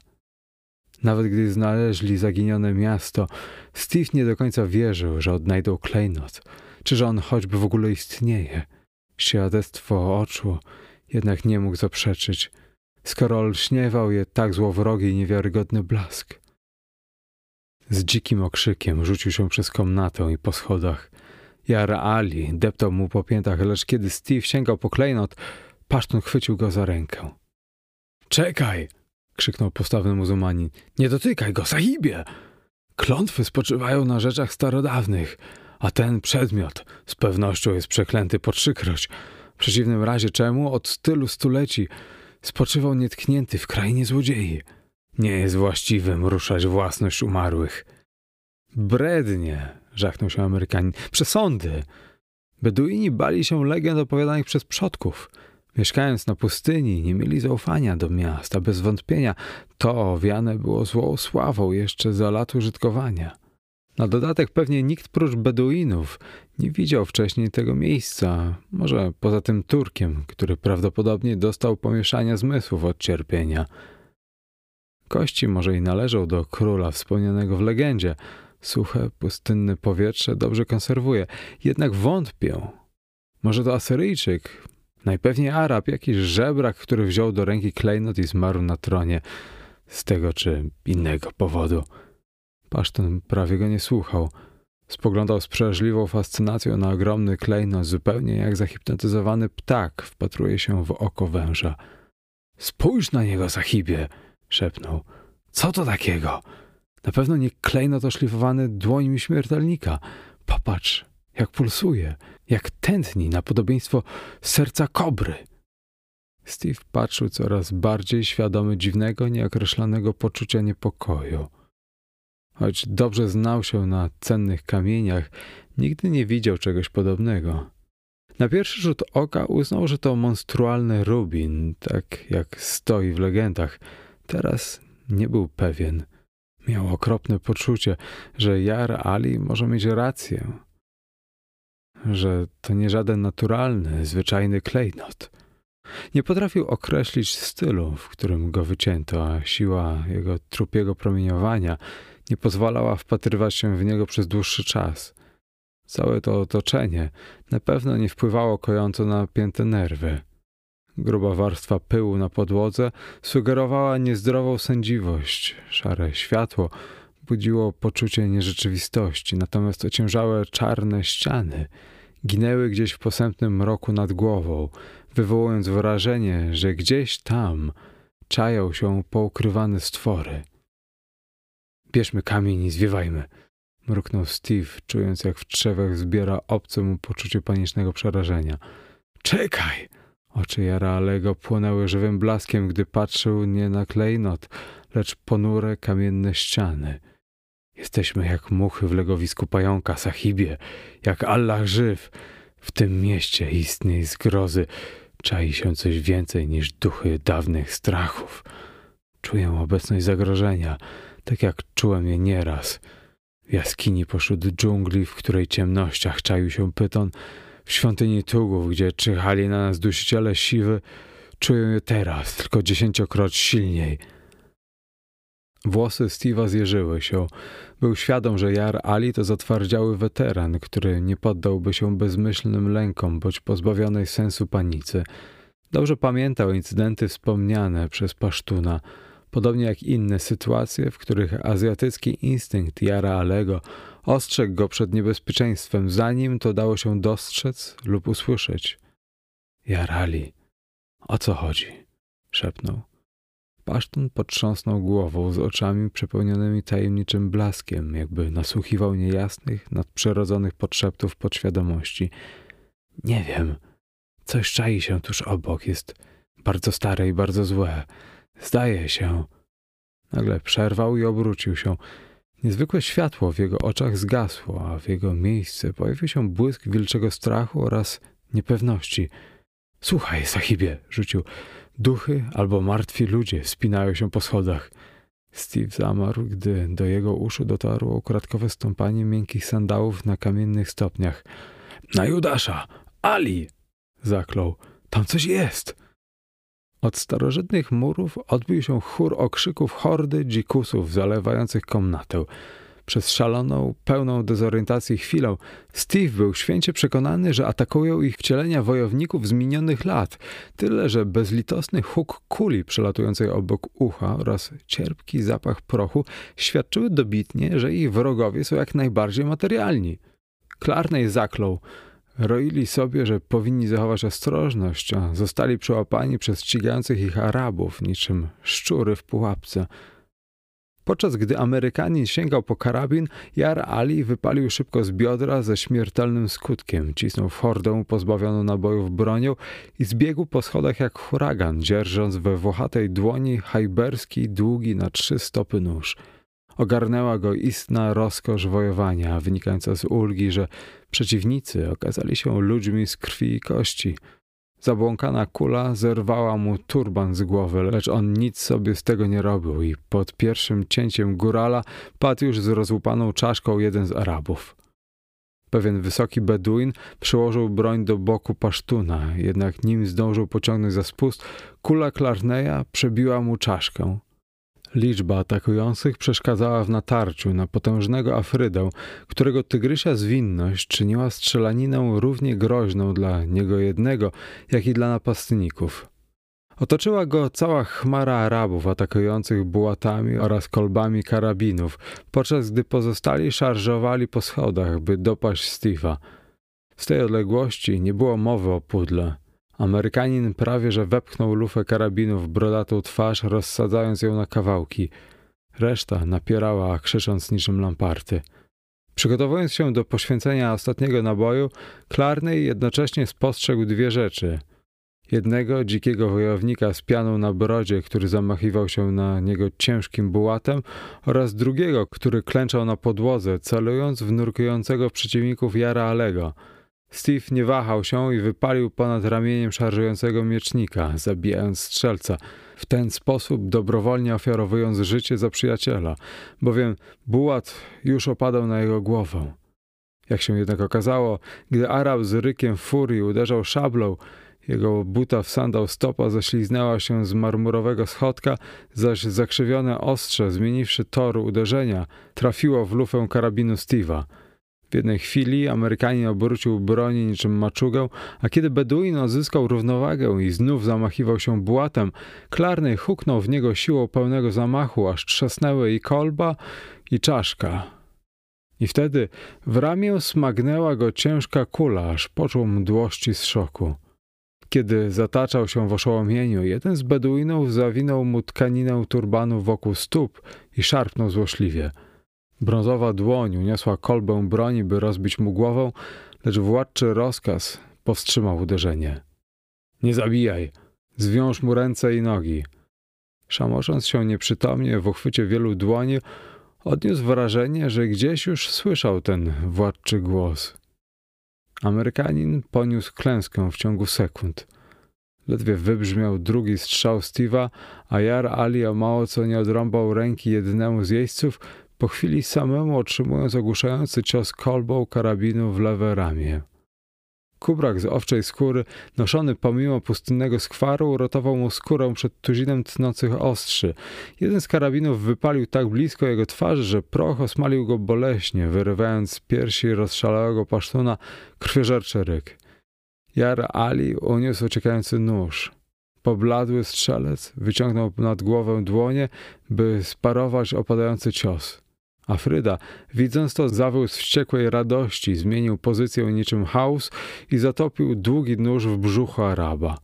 Nawet gdy znaleźli zaginione miasto, Steve nie do końca wierzył, że odnajdą klejnot, czy że on choćby w ogóle istnieje. Świadectwo oczu jednak nie mógł zaprzeczyć, skoro olśniewał je tak złowrogi i niewiarygodny blask. Z dzikim okrzykiem rzucił się przez komnatę i po schodach. Jara Ali deptał mu po piętach, lecz kiedy Steve sięgał po klejnot, pasztun chwycił go za rękę. Czekaj! krzyknął postawny muzułmanin. Nie dotykaj go, sahibie! Klątwy spoczywają na rzeczach starodawnych, a ten przedmiot z pewnością jest przeklęty po trzykroć. W przeciwnym razie czemu od tylu stuleci spoczywał nietknięty w krainie złodziei? Nie jest właściwym ruszać własność umarłych. Brednie, żachnął się Amerykanin. Przesądy! Beduini bali się legend opowiadanych przez przodków. Mieszkając na pustyni, nie mieli zaufania do miasta. Bez wątpienia to owiane było złą sławą jeszcze za lat użytkowania. Na dodatek pewnie nikt prócz Beduinów nie widział wcześniej tego miejsca, może poza tym Turkiem, który prawdopodobnie dostał pomieszania zmysłów od cierpienia. Kości może i należą do króla wspomnianego w legendzie. Suche, pustynne powietrze dobrze konserwuje, jednak wątpię. Może to Asyryjczyk, najpewniej Arab, jakiś żebrak, który wziął do ręki klejnot i zmarł na tronie z tego czy innego powodu. Paszten prawie go nie słuchał. Spoglądał z przeraźliwą fascynacją na ogromny klejnot, zupełnie jak zahipnotyzowany ptak wpatruje się w oko węża. Spójrz na niego, sahibie! szepnął. Co to takiego? Na pewno nie klejnot oszlifowany dłońmi śmiertelnika. Popatrz, jak pulsuje, jak tętni na podobieństwo serca kobry. Steve patrzył coraz bardziej świadomy dziwnego, nieokreślonego poczucia niepokoju. Choć dobrze znał się na cennych kamieniach, nigdy nie widział czegoś podobnego. Na pierwszy rzut oka uznał, że to monstrualny rubin, tak jak stoi w legendach. Teraz nie był pewien. Miał okropne poczucie, że Jar Ali może mieć rację, że to nie żaden naturalny, zwyczajny klejnot. Nie potrafił określić stylu, w którym go wycięto, a siła jego trupiego promieniowania nie pozwalała wpatrywać się w niego przez dłuższy czas. Całe to otoczenie na pewno nie wpływało kojąco na pięte nerwy. Gruba warstwa pyłu na podłodze sugerowała niezdrową sędziwość. Szare światło budziło poczucie nierzeczywistości, natomiast ociężałe czarne ściany ginęły gdzieś w posępnym mroku nad głową, wywołując wrażenie, że gdzieś tam czają się poukrywane stwory. Bierzmy kamień i zwiewajmy, mruknął Steve, czując jak w trzewach zbiera obce mu poczucie panicznego przerażenia. Czekaj! Oczy Jara Alego płonęły żywym blaskiem, gdy patrzył nie na klejnot, lecz ponure kamienne ściany. Jesteśmy jak muchy w legowisku pająka, sahibie, jak Allah żyw. W tym mieście istnej zgrozy czai się coś więcej niż duchy dawnych strachów. Czuję obecność zagrożenia, tak jak czułem je nieraz. W jaskini pośród dżungli, w której ciemnościach czaił się pyton, w świątyni Tugów, gdzie czyhali na nas dusiciele siwy, czuję je teraz, tylko dziesięciokroć silniej. Włosy Steve'a zjeżyły się. Był świadom, że Jar Ali to zatwardziały weteran, który nie poddałby się bezmyślnym lękom, bądź pozbawionej sensu panicy. Dobrze pamiętał incydenty wspomniane przez Pasztuna, podobnie jak inne sytuacje, w których azjatycki instynkt Jara Alego ostrzegł go przed niebezpieczeństwem, zanim to dało się dostrzec lub usłyszeć. Jar Ali, o co chodzi? szepnął. Pasztun potrząsnął głową z oczami przepełnionymi tajemniczym blaskiem, jakby nasłuchiwał niejasnych, nadprzyrodzonych podszeptów podświadomości. Nie wiem. Coś czai się tuż obok. Jest bardzo stare i bardzo złe. Zdaje się. Nagle przerwał i obrócił się. Niezwykłe światło w jego oczach zgasło, a w jego miejsce pojawił się błysk wilczego strachu oraz niepewności. Słuchaj, sahibie, rzucił. Duchy albo martwi ludzie wspinają się po schodach. Steve zamarł, gdy do jego uszu dotarło ukradkowe stąpanie miękkich sandałów na kamiennych stopniach. Na Judasza! Ali! zaklął. Tam coś jest! Od starożytnych murów odbił się chór okrzyków hordy dzikusów zalewających komnatę. Przez szaloną, pełną dezorientacji chwilę Steve był święcie przekonany, że atakują ich wcielenia wojowników z minionych lat, tyle że bezlitosny huk kuli przelatującej obok ucha oraz cierpki zapach prochu świadczyły dobitnie, że ich wrogowie są jak najbardziej materialni. Clarney zaklął. Roili sobie, że powinni zachować ostrożność, a zostali przełapani przez ścigających ich Arabów, niczym szczury w pułapce – Podczas gdy Amerykanin sięgał po karabin, Jar Ali wypalił szybko z biodra ze śmiertelnym skutkiem. Cisnął w hordę pozbawioną nabojów bronią i zbiegł po schodach jak huragan, dzierżąc we włochatej dłoni hajberski, długi na trzy stopy nóż. Ogarnęła go istna rozkosz wojowania, wynikająca z ulgi, że przeciwnicy okazali się ludźmi z krwi i kości – Zabłąkana kula zerwała mu turban z głowy, lecz on nic sobie z tego nie robił i pod pierwszym cięciem górala padł już z rozłupaną czaszką jeden z Arabów. Pewien wysoki Beduin przyłożył broń do boku pasztuna, jednak nim zdążył pociągnąć za spust, kula Clarneya przebiła mu czaszkę. Liczba atakujących przeszkadzała w natarciu na potężnego Afrydę, którego tygrysia zwinność czyniła strzelaninę równie groźną dla niego jednego, jak i dla napastników. Otoczyła go cała chmara Arabów atakujących bułatami oraz kolbami karabinów, podczas gdy pozostali szarżowali po schodach, by dopaść Steve'a. Z tej odległości nie było mowy o pudle. Amerykanin prawie że wepchnął lufę karabinu w brodatą twarz, rozsadzając ją na kawałki. Reszta napierała, krzycząc niczym lamparty. Przygotowując się do poświęcenia ostatniego naboju, Clarney jednocześnie spostrzegł dwie rzeczy. Jednego dzikiego wojownika z pianą na brodzie, który zamachiwał się na niego ciężkim bułatem, oraz drugiego, który klęczał na podłodze, celując w nurkującego przeciwników Jara Alego – Steve nie wahał się i wypalił ponad ramieniem szarżującego miecznika, zabijając strzelca, w ten sposób dobrowolnie ofiarowując życie za przyjaciela, bowiem bułat już opadał na jego głowę. Jak się jednak okazało, gdy Arab z rykiem furii uderzał szablą, jego buta w sandał stopa ześliznęła się z marmurowego schodka, zaś zakrzywione ostrze, zmieniwszy tor uderzenia, trafiło w lufę karabinu Steve'a. W jednej chwili Amerykanin obrócił broni niczym maczugę, a kiedy Beduin odzyskał równowagę i znów zamachiwał się błatem, Klarny huknął w niego siłą pełnego zamachu, aż trzasnęły i kolba, i czaszka. I wtedy w ramię smagnęła go ciężka kula, aż poczuł mdłości z szoku. Kiedy zataczał się w oszołomieniu, jeden z Beduinów zawinął mu tkaninę turbanu wokół stóp i szarpnął złośliwie – Brązowa dłoń uniosła kolbę broni, by rozbić mu głowę, lecz władczy rozkaz powstrzymał uderzenie. Nie zabijaj! Zwiąż mu ręce i nogi. Szamosząc się nieprzytomnie w uchwycie wielu dłoni, odniósł wrażenie, że gdzieś już słyszał ten władczy głos. Amerykanin poniósł klęskę w ciągu sekund. Ledwie wybrzmiał drugi strzał Steve'a, a Jar Ali o mało co nie odrąbał ręki jednemu z jeźdźców, po chwili samemu otrzymując ogłuszający cios kolbą karabinu w lewe ramię. Kubrak z owczej skóry, noszony pomimo pustynnego skwaru, uratował mu skórę przed tuzinem tnących ostrzy. Jeden z karabinów wypalił tak blisko jego twarzy, że proch osmalił go boleśnie, wyrywając z piersi rozszalałego pasztuna krwiożerczy ryk. Jar Ali uniósł uciekający nóż. Pobladły strzelec wyciągnął nad głowę dłonie, by sparować opadający cios. A Fryda, widząc to, zawył z wściekłej radości, zmienił pozycję niczym chaos i zatopił długi nóż w brzuchu Araba.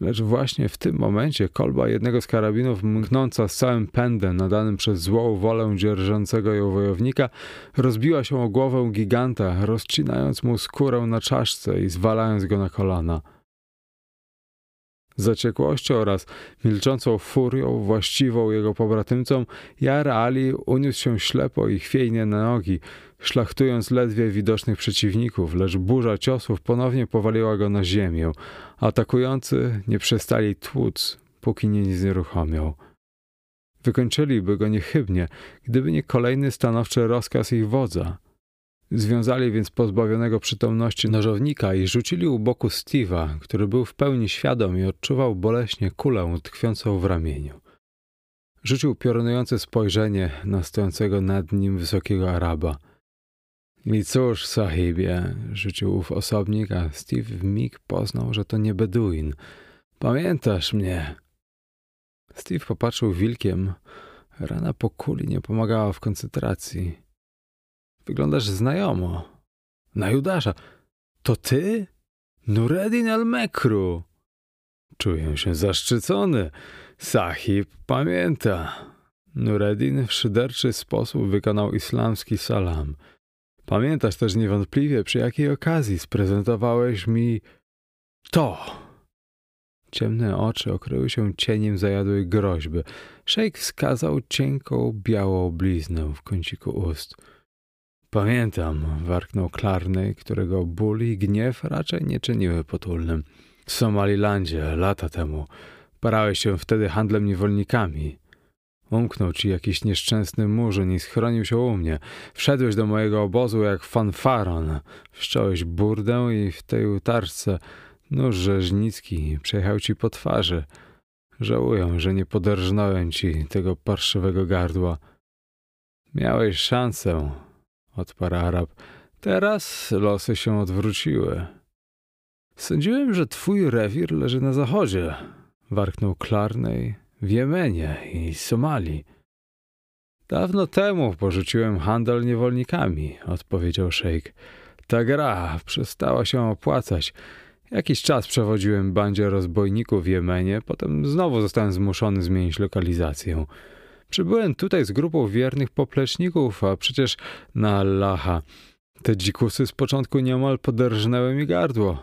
Lecz właśnie w tym momencie kolba jednego z karabinów, mknąca z całym pędem nadanym przez złą wolę dzierżącego ją wojownika, rozbiła się o głowę giganta, rozcinając mu skórę na czaszce i zwalając go na kolana zaciekłością oraz milczącą furią właściwą jego pobratymcom, Jar Ali uniósł się ślepo i chwiejnie na nogi, szlachtując ledwie widocznych przeciwników, lecz burza ciosów ponownie powaliła go na ziemię. Atakujący nie przestali tłuc, póki nie znieruchomiał. Wykończyliby go niechybnie, gdyby nie kolejny stanowczy rozkaz ich wodza – Związali więc pozbawionego przytomności nożownika i rzucili u boku Steve'a, który był w pełni świadom i odczuwał boleśnie kulę tkwiącą w ramieniu. Rzucił piorunujące spojrzenie na stojącego nad nim wysokiego Araba. I cóż, sahibie, rzucił ów osobnik, a Steve w mig poznał, że to nie Beduin. Pamiętasz mnie? Steve popatrzył wilkiem. Rana po kuli nie pomagała w koncentracji. Wyglądasz znajomo. Na Judasza. To ty? Nureddin al-Mekru. Czuję się zaszczycony. Sahib pamięta. Nureddin w szyderczy sposób wykonał islamski salam. Pamiętasz też niewątpliwie, przy jakiej okazji sprezentowałeś mi to. Ciemne oczy okryły się cieniem zajadłej groźby. Szejk wskazał cienką, białą bliznę w kąciku ust. Pamiętam, warknął Klarny, którego ból i gniew raczej nie czyniły potulnym. W Somalilandzie, lata temu, parałeś się wtedy handlem niewolnikami. Umknął ci jakiś nieszczęsny murzyn i schronił się u mnie. Wszedłeś do mojego obozu jak fanfaron. Wszcząłeś burdę i w tej utarce nóż rzeźnicki przejechał ci po twarzy. Żałuję, że nie poderżnąłem ci tego parszywego gardła. Miałeś szansę, odparł Arab. Teraz losy się odwróciły. Sądziłem, że twój rewir leży na zachodzie, warknął Klarnej, w Jemenie i Somalii. Dawno temu porzuciłem handel niewolnikami, odpowiedział szejk. Ta gra przestała się opłacać. Jakiś czas przewodziłem bandzie rozbojników w Jemenie, potem znowu zostałem zmuszony zmienić lokalizację. Przybyłem tutaj z grupą wiernych popleczników, a przecież na Allaha. Te dzikusy z początku nieomal poderżnęły mi gardło.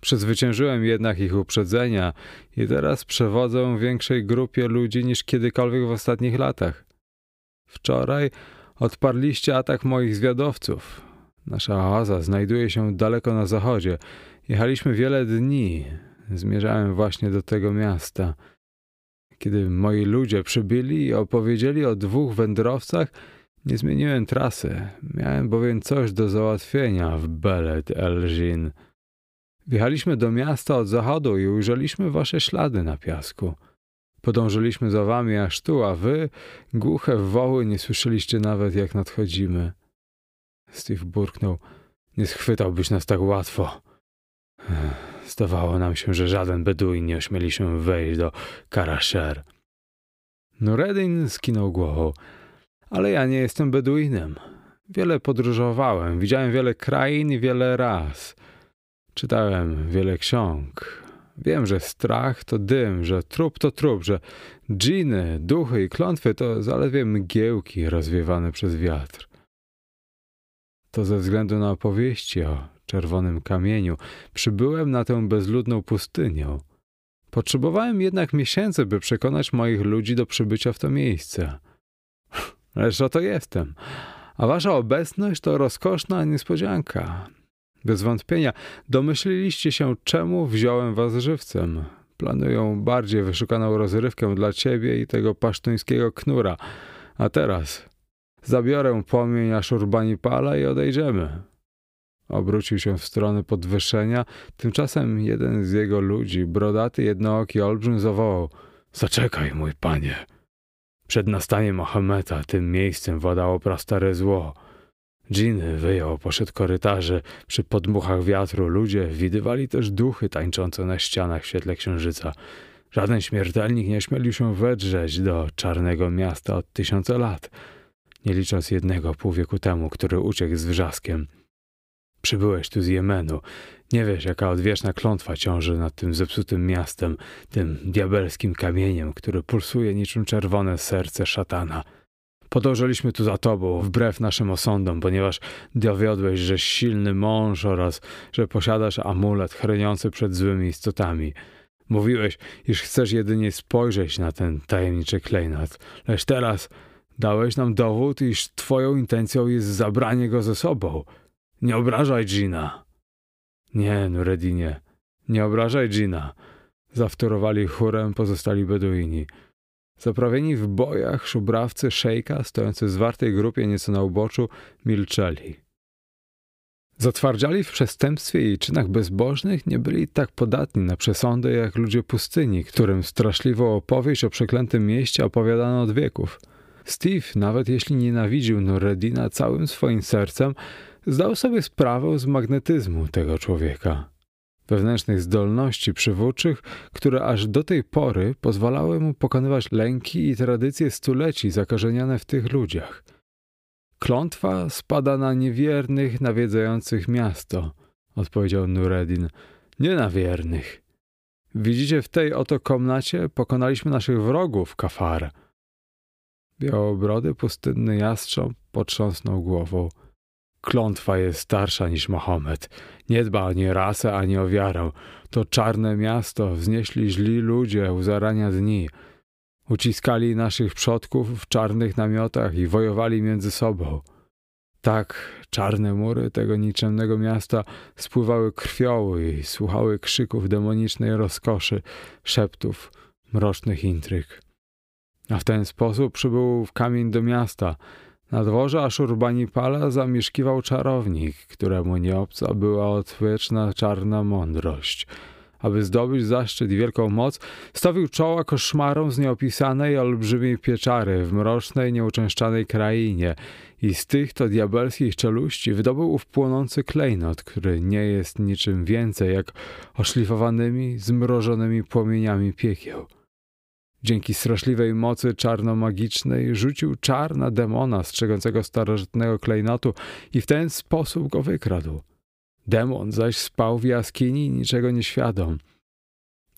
Przezwyciężyłem jednak ich uprzedzenia i teraz przewodzę większej grupie ludzi niż kiedykolwiek w ostatnich latach. Wczoraj odparliście atak moich zwiadowców. Nasza oaza znajduje się daleko na zachodzie. Jechaliśmy wiele dni. Zmierzałem właśnie do tego miasta. Kiedy moi ludzie przybyli i opowiedzieli o dwóch wędrowcach, nie zmieniłem trasy. Miałem bowiem coś do załatwienia w Belet Elgin. Wjechaliśmy do miasta od zachodu i ujrzeliśmy wasze ślady na piasku. Podążyliśmy za wami aż tu, a wy, głuche woły, nie słyszeliście nawet jak nadchodzimy. Steve burknął. Nie schwytałbyś nas tak łatwo. Zdawało nam się, że żaden Beduin nie ośmieli się wejść do Karasher. Nureddin skinął głową. Ale ja nie jestem Beduinem. Wiele podróżowałem, widziałem wiele krain i wiele ras. Czytałem wiele ksiąg. Wiem, że strach to dym, że trup to trup, że dżiny, duchy i klątwy to zaledwie mgiełki rozwiewane przez wiatr. To ze względu na opowieści o czerwonym kamieniu przybyłem na tę bezludną pustynię. Potrzebowałem jednak miesięcy, by przekonać moich ludzi do przybycia w to miejsce. Lecz oto jestem, a wasza obecność to rozkoszna niespodzianka. Bez wątpienia domyśliliście się, czemu wziąłem was żywcem. Planują bardziej wyszukaną rozrywkę dla ciebie i tego pasztuńskiego knura. A teraz zabiorę płomień Aszurbanipala i odejdziemy. Obrócił się w stronę podwyższenia. Tymczasem jeden z jego ludzi, brodaty jednooki olbrzym, zawołał – Zaczekaj, mój panie. Przed nastaniem Mahometa tym miejscem władało prastare zło. Dżiny wyjął poszedł korytarze. Przy podmuchach wiatru ludzie widywali też duchy tańczące na ścianach w świetle księżyca. Żaden śmiertelnik nie śmielił się wedrzeć do czarnego miasta od tysiące lat, nie licząc jednego pół wieku temu, który uciekł z wrzaskiem. Przybyłeś tu z Jemenu. Nie wiesz, jaka odwieczna klątwa ciąży nad tym zepsutym miastem, tym diabelskim kamieniem, który pulsuje niczym czerwone serce szatana. Podążyliśmy tu za tobą, wbrew naszym osądom, ponieważ dowiodłeś, że silny mąż oraz że posiadasz amulet chroniący przed złymi istotami. Mówiłeś, iż chcesz jedynie spojrzeć na ten tajemniczy klejnot, lecz teraz dałeś nam dowód, iż twoją intencją jest zabranie go ze sobą. Nie obrażaj Gina. Nie, Nuredinie, nie obrażaj Gina. Zawtórowali chórem pozostali Beduini. Zaprawieni w bojach szubrawcy szejka, stojący w zwartej grupie nieco na uboczu, milczeli. Zatwardziali w przestępstwie i czynach bezbożnych nie byli tak podatni na przesądy jak ludzie pustyni, którym straszliwą opowieść o przeklętym mieście opowiadano od wieków. Steve, nawet jeśli nienawidził Nureddina całym swoim sercem, zdał sobie sprawę z magnetyzmu tego człowieka wewnętrznych zdolności przywódczych, które aż do tej pory pozwalały mu pokonywać lęki i tradycje stuleci zakażeniane w tych ludziach. Klątwa spada na niewiernych nawiedzających miasto, odpowiedział Nureddin. Nie na wiernych. Widzicie, w tej oto komnacie pokonaliśmy naszych wrogów, kafar. Białobrody, pustynny jastrząb potrząsnął głową. Klątwa jest starsza niż Mahomet. Nie dba ani rasę, ani o wiarę. To czarne miasto wznieśli źli ludzie u zarania dni. Uciskali naszych przodków w czarnych namiotach i wojowali między sobą. Tak czarne mury tego nikczemnego miasta spływały krwią i słuchały krzyków demonicznej rozkoszy, szeptów, mrocznych intryg. A w ten sposób przybył w kamień do miasta – na dworze Aszurbanipala zamieszkiwał czarownik, któremu nieobca była odwieczna czarna mądrość. Aby zdobyć zaszczyt i wielką moc, stawił czoła koszmarom z nieopisanej olbrzymiej pieczary w mrocznej, nieuczęszczanej krainie i z tych to diabelskich czeluści wydobył ów płonący klejnot, który nie jest niczym więcej jak oszlifowanymi, zmrożonymi płomieniami piekieł. Dzięki straszliwej mocy czarnomagicznej rzucił czar na demona strzegącego starożytnego klejnotu i w ten sposób go wykradł. Demon zaś spał w jaskini niczego nie świadom.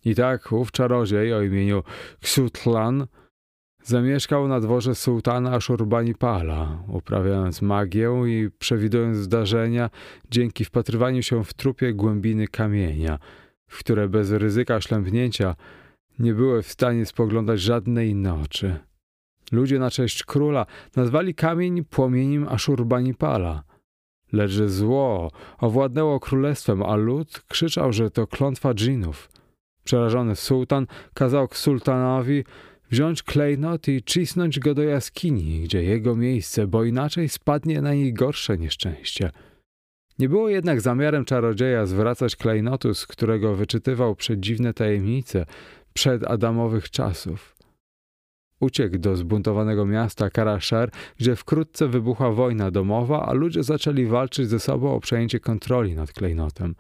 I tak ów czarodziej o imieniu Ksutlan zamieszkał na dworze sułtana Ashurbanipala, uprawiając magię i przewidując zdarzenia dzięki wpatrywaniu się w trupie głębiny kamienia, w które bez ryzyka ślępnięcia nie były w stanie spoglądać żadnej inne oczy. Ludzie na cześć króla nazwali kamień płomieniem Aszurbanipala. lecz zło owładnęło królestwem, a lud krzyczał, że to klątwa dżinów. Przerażony sułtan kazał sultanowi wziąć klejnot i cisnąć go do jaskini, gdzie jego miejsce, bo inaczej spadnie na nich gorsze nieszczęście. Nie było jednak zamiarem czarodzieja zwracać klejnotu, z którego wyczytywał przedziwne tajemnice przed Adamowych czasów. Uciekł do zbuntowanego miasta Karasher, gdzie wkrótce wybuchła wojna domowa, a ludzie zaczęli walczyć ze sobą o przejęcie kontroli nad klejnotem.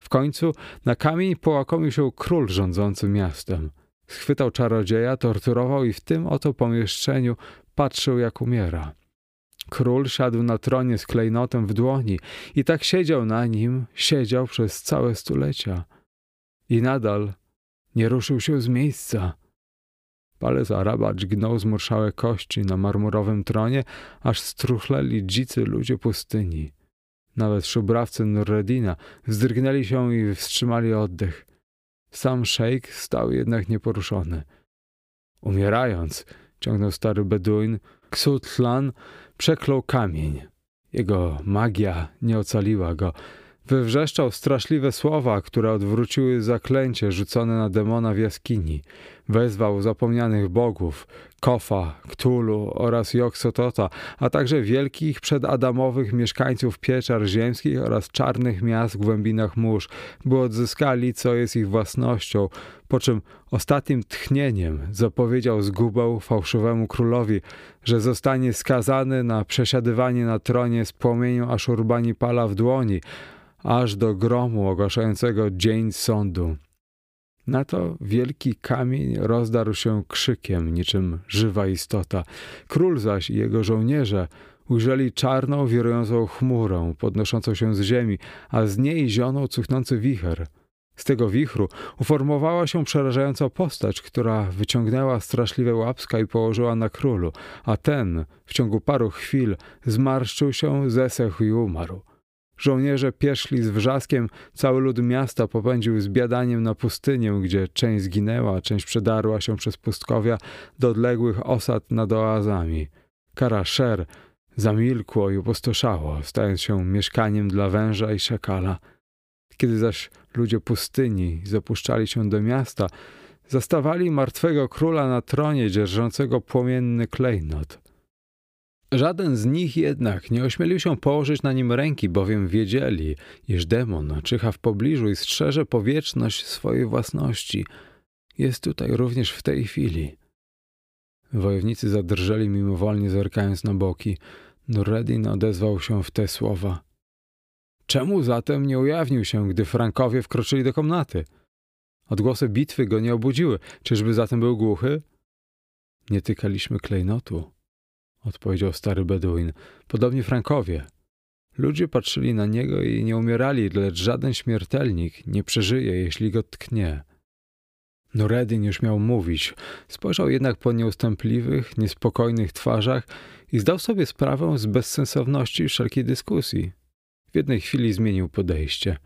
W końcu na kamień połakomił się król rządzący miastem. Schwytał czarodzieja, torturował i w tym oto pomieszczeniu patrzył jak umiera. Król siadł na tronie z klejnotem w dłoni i tak siedział na nim, siedział przez całe stulecia. I nadal nie ruszył się z miejsca. Palec Araba dźgnął zmurszałe kości na marmurowym tronie, aż struchleli dzicy ludzie pustyni. Nawet szubrawcy Nurredina wzdrygnęli się i wstrzymali oddech. Sam szejk stał jednak nieporuszony. Umierając, ciągnął stary Beduin, Ksutlan przeklął kamień. Jego magia nie ocaliła go. Wywrzeszczał straszliwe słowa, które odwróciły zaklęcie rzucone na demona w jaskini. Wezwał zapomnianych bogów, Kofa, Ktulu oraz Joksotota, a także wielkich przedadamowych mieszkańców pieczar ziemskich oraz czarnych miast w głębinach mórz, by odzyskali, co jest ich własnością, po czym ostatnim tchnieniem zapowiedział zgubę fałszywemu królowi, że zostanie skazany na przesiadywanie na tronie z płomieniem Aszurbanipala w dłoni, aż do gromu ogłaszającego dzień sądu. Na to wielki kamień rozdarł się krzykiem, niczym żywa istota. Król zaś i jego żołnierze ujrzeli czarną, wirującą chmurę podnoszącą się z ziemi, a z niej zionął cuchnący wicher. Z tego wichru uformowała się przerażająca postać, która wyciągnęła straszliwe łapska i położyła na królu, a ten w ciągu paru chwil zmarszczył się, zesechł i umarł. Żołnierze pieszli z wrzaskiem, cały lud miasta popędził z biadaniem na pustynię, gdzie część zginęła, część przedarła się przez pustkowia do odległych osad nad oazami. Karaszer zamilkło i opustoszało, stając się mieszkaniem dla węża i szakala. Kiedy zaś ludzie pustyni zapuszczali się do miasta, zastawali martwego króla na tronie dzierżącego płomienny klejnot. Żaden z nich jednak nie ośmielił się położyć na nim ręki, bowiem wiedzieli, iż demon czyha w pobliżu i strzeże powieczność swojej własności. Jest tutaj również w tej chwili. Wojownicy zadrżeli mimowolnie zerkając na boki. Nureddin odezwał się w te słowa. Czemu zatem nie ujawnił się, gdy Frankowie wkroczyli do komnaty? Odgłosy bitwy go nie obudziły. Czyżby zatem był głuchy? Nie tykaliśmy klejnotu odpowiedział stary Beduin. Podobnie Frankowie. Ludzie patrzyli na niego i nie umierali, lecz żaden śmiertelnik nie przeżyje, jeśli go tknie. Nureddin już miał mówić, spojrzał jednak po nieustępliwych, niespokojnych twarzach i zdał sobie sprawę z bezsensowności wszelkiej dyskusji. W jednej chwili zmienił podejście.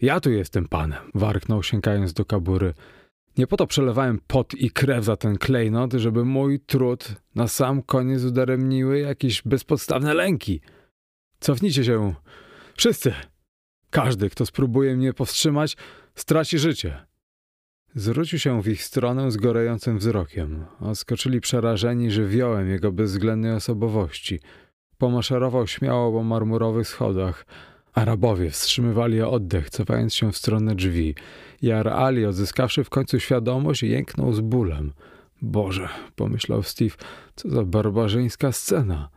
Ja tu jestem panem, warknął sięgając do kabury. Nie po to przelewałem pot i krew za ten klejnot, żeby mój trud na sam koniec udaremniły jakieś bezpodstawne lęki. Cofnijcie się. Wszyscy. Każdy, kto spróbuje mnie powstrzymać, straci życie. Zwrócił się w ich stronę z gorejącym wzrokiem. Oskoczyli przerażeni żywiołem jego bezwzględnej osobowości. Pomaszerował śmiało po marmurowych schodach. Arabowie wstrzymywali oddech, cofając się w stronę drzwi. Jar Ali, odzyskawszy w końcu świadomość, jęknął z bólem. Boże, pomyślał Steve, co za barbarzyńska scena.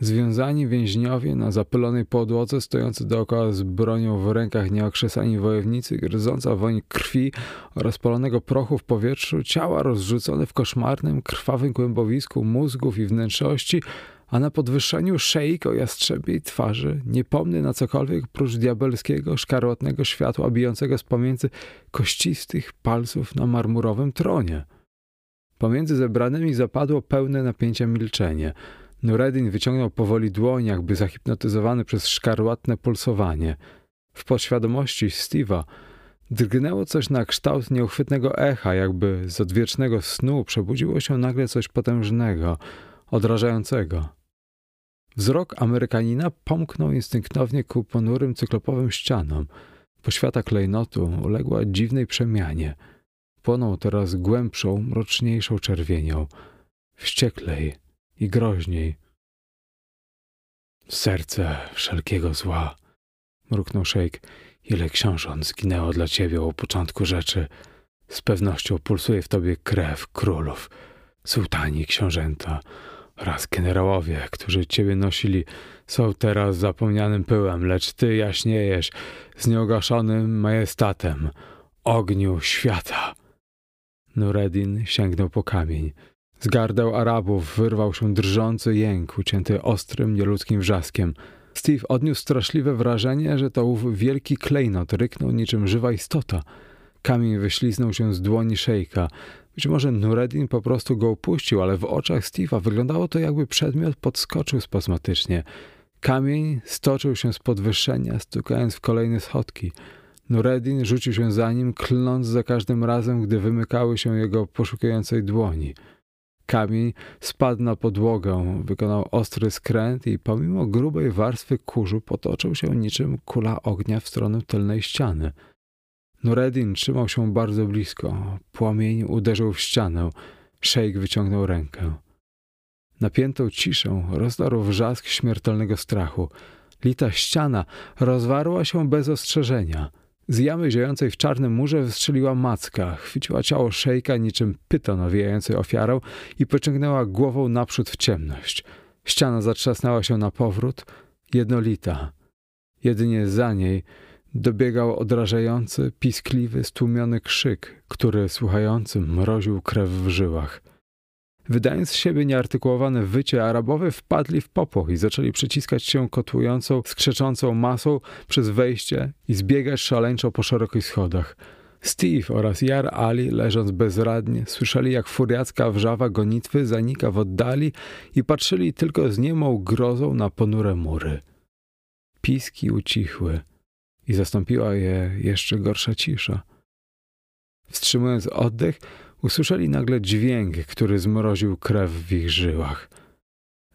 Związani więźniowie na zapylonej podłodze, stojący dookoła z bronią w rękach nieokrzesani wojownicy, gryząca woń krwi oraz palonego prochu w powietrzu, ciała rozrzucone w koszmarnym, krwawym głębowisku mózgów i wnętrzości, a na podwyższeniu szeik o jastrzebiej twarzy, niepomny na cokolwiek prócz diabelskiego, szkarłatnego światła bijącego z pomiędzy kościstych palców na marmurowym tronie. Pomiędzy zebranymi zapadło pełne napięcia milczenie. Nureddin wyciągnął powoli dłoń, jakby zahipnotyzowany przez szkarłatne pulsowanie. W podświadomości Steve'a drgnęło coś na kształt nieuchwytnego echa, jakby z odwiecznego snu przebudziło się nagle coś potężnego, odrażającego. Wzrok Amerykanina pomknął instynktownie ku ponurym cyklopowym ścianom. Poświata klejnotu uległa dziwnej przemianie. Płonął teraz głębszą, mroczniejszą czerwienią. Wścieklej i groźniej. Serce wszelkiego zła, mruknął szejk. Ile książąt zginęło dla ciebie u początku rzeczy. Z pewnością pulsuje w tobie krew królów, sułtani, książęta oraz generałowie, którzy ciebie nosili, są teraz zapomnianym pyłem, lecz ty jaśniejesz z nieogaszonym majestatem, ogniu świata. Nureddin sięgnął po kamień. Z gardeł Arabów wyrwał się drżący jęk, ucięty ostrym, nieludzkim wrzaskiem. Steve odniósł straszliwe wrażenie, że to ów wielki klejnot ryknął niczym żywa istota. Kamień wyśliznął się z dłoni szejka. Być może Nureddin po prostu go upuścił, ale w oczach Steve'a wyglądało to jakby przedmiot podskoczył spazmatycznie. Kamień stoczył się z podwyższenia, stukając w kolejne schodki. Nureddin rzucił się za nim, klnąc za każdym razem, gdy wymykały się jego poszukującej dłoni. Kamień spadł na podłogę, wykonał ostry skręt i pomimo grubej warstwy kurzu potoczył się niczym kula ognia w stronę tylnej ściany. Nureddin trzymał się bardzo blisko. Płomień uderzył w ścianę. Szejk wyciągnął rękę. Napiętą ciszę rozdarł wrzask śmiertelnego strachu. Lita ściana rozwarła się bez ostrzeżenia. Z jamy ziejącej w czarnym murze wystrzeliła macka, chwyciła ciało szejka niczym pyton owijającej ofiarę i pociągnęła głową naprzód w ciemność. Ściana zatrzasnęła się na powrót, jednolita. Jedynie za niej dobiegał odrażający, piskliwy, stłumiony krzyk, który słuchającym mroził krew w żyłach. Wydając z siebie nieartykułowane wycie, Arabowie wpadli w popłoch i zaczęli przyciskać się kotłującą, skrzeczącą masą przez wejście i zbiegać szaleńczo po szerokich schodach. Steve oraz Jar Ali, leżąc bezradnie, słyszeli jak furiacka wrzawa gonitwy zanika w oddali i patrzyli tylko z niemą grozą na ponure mury. Piski ucichły i zastąpiła je jeszcze gorsza cisza. Wstrzymując oddech, usłyszeli nagle dźwięk, który zmroził krew w ich żyłach.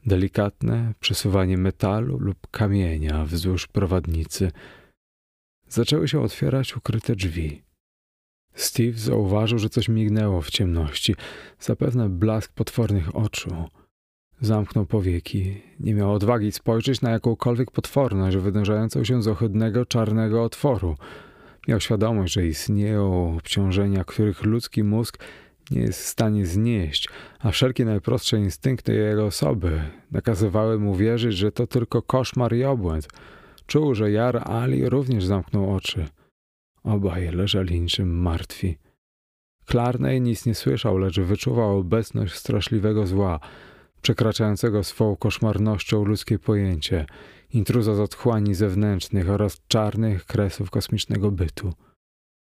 Delikatne przesuwanie metalu lub kamienia wzdłuż prowadnicy. Zaczęły się otwierać ukryte drzwi. Steve zauważył, że coś mignęło w ciemności, zapewne blask potwornych oczu. Zamknął powieki. Nie miał odwagi spojrzeć na jakąkolwiek potworność wydążającą się z ohydnego, czarnego otworu. Miał świadomość, że istnieją obciążenia, których ludzki mózg nie jest w stanie znieść, a wszelkie najprostsze instynkty jego osoby nakazywały mu wierzyć, że to tylko koszmar i obłęd. Czuł, że Jar Ali również zamknął oczy. Obaj leżeli niczym martwi. Clarney nic nie słyszał, lecz wyczuwał obecność straszliwego zła, przekraczającego swą koszmarnością ludzkie pojęcie, intruza z otchłani zewnętrznych oraz czarnych kresów kosmicznego bytu.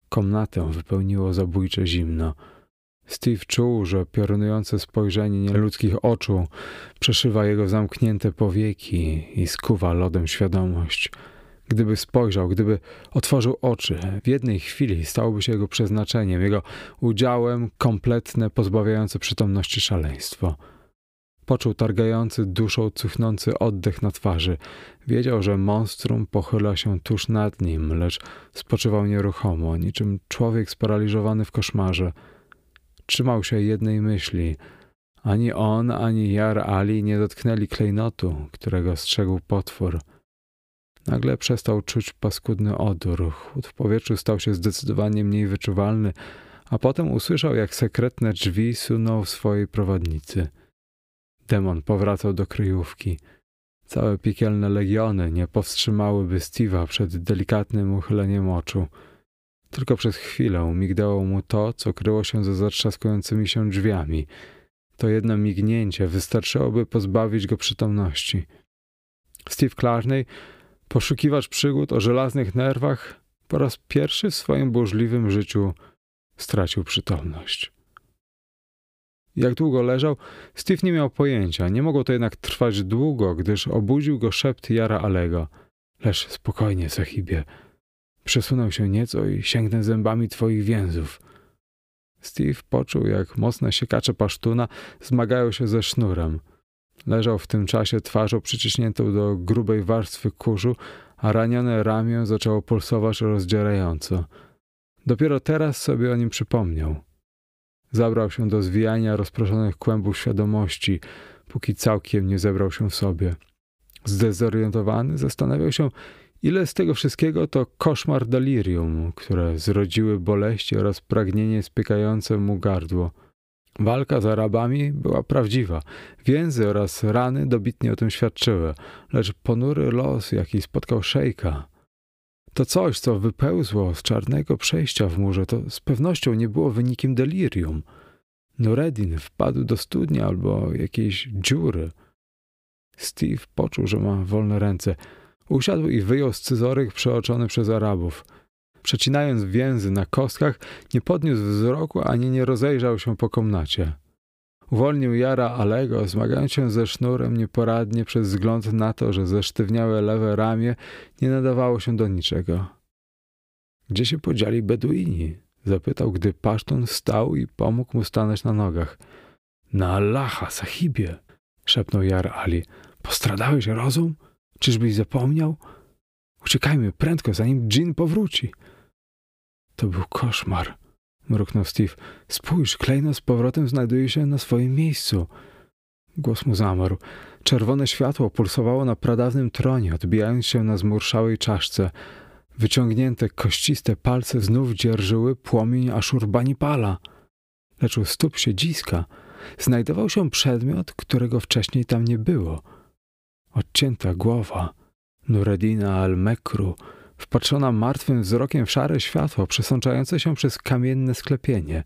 Komnatę wypełniło zabójcze zimno. Steve czuł, że piorunujące spojrzenie nieludzkich oczu przeszywa jego zamknięte powieki i skuwa lodem świadomość. Gdyby spojrzał, gdyby otworzył oczy, w jednej chwili stałoby się jego przeznaczeniem, jego udziałem kompletne, pozbawiające przytomności szaleństwo. Poczuł targający duszą cuchnący oddech na twarzy. Wiedział, że monstrum pochyla się tuż nad nim, lecz spoczywał nieruchomo, niczym człowiek sparaliżowany w koszmarze. Trzymał się jednej myśli. Ani on, ani Jar Ali nie dotknęli klejnotu, którego strzegł potwór. Nagle przestał czuć paskudny odór. Chłód w powietrzu stał się zdecydowanie mniej wyczuwalny, a potem usłyszał, jak sekretne drzwi sunął w swojej prowadnicy. Demon powracał do kryjówki. Całe piekielne legiony nie powstrzymałyby Steve'a przed delikatnym uchyleniem oczu. Tylko przez chwilę migdało mu to, co kryło się za zatrzaskującymi się drzwiami. To jedno mignięcie wystarczyłoby pozbawić go przytomności. Steve Clarney, poszukiwacz przygód o żelaznych nerwach, po raz pierwszy w swoim burzliwym życiu stracił przytomność. Jak długo leżał, Steve nie miał pojęcia. Nie mogło to jednak trwać długo, gdyż obudził go szept Jara Alego. Leż spokojnie, sahibie. Przesunął się nieco i sięgnę zębami twoich więzów. Steve poczuł, jak mocne siekacze pasztuna zmagają się ze sznurem. Leżał w tym czasie twarzą przyciśniętą do grubej warstwy kurzu, a ranione ramię zaczęło pulsować rozdzierająco. Dopiero teraz sobie o nim przypomniał. Zabrał się do zwijania rozproszonych kłębów świadomości, póki całkiem nie zebrał się w sobie. Zdezorientowany zastanawiał się, ile z tego wszystkiego to koszmar delirium, które zrodziły boleści oraz pragnienie spykające mu gardło. Walka z Arabami była prawdziwa. Więzy oraz rany dobitnie o tym świadczyły, lecz ponury los, jaki spotkał szejka, to coś, co wypełzło z czarnego przejścia w murze, to z pewnością nie było wynikiem delirium. Nureddin wpadł do studni albo jakiejś dziury. Steve poczuł, że ma wolne ręce. Usiadł i wyjął scyzoryk przeoczony przez Arabów. Przecinając więzy na kostkach, nie podniósł wzroku ani nie rozejrzał się po komnacie. Uwolnił Jara Alego, zmagając się ze sznurem nieporadnie przez wzgląd na to, że zesztywniałe lewe ramię nie nadawało się do niczego. Gdzie się podzieli Beduini? Zapytał, gdy pasztun wstał i pomógł mu stanąć na nogach. Na Allaha, sahibie! szepnął Jar Ali. Postradałeś rozum? Czyżbyś zapomniał? Uciekajmy prędko, zanim dżin powróci. To był koszmar mruknął Steve. Spójrz, klejnot z powrotem znajduje się na swoim miejscu. Głos mu zamarł. Czerwone światło pulsowało na pradawnym tronie, odbijając się na zmurszałej czaszce. Wyciągnięte, kościste palce znów dzierżyły płomień Ashurbanipala. Lecz u stóp siedziska znajdował się przedmiot, którego wcześniej tam nie było. Odcięta głowa Nureddina al-Mekru, wpatrzona martwym wzrokiem w szare światło przesączające się przez kamienne sklepienie.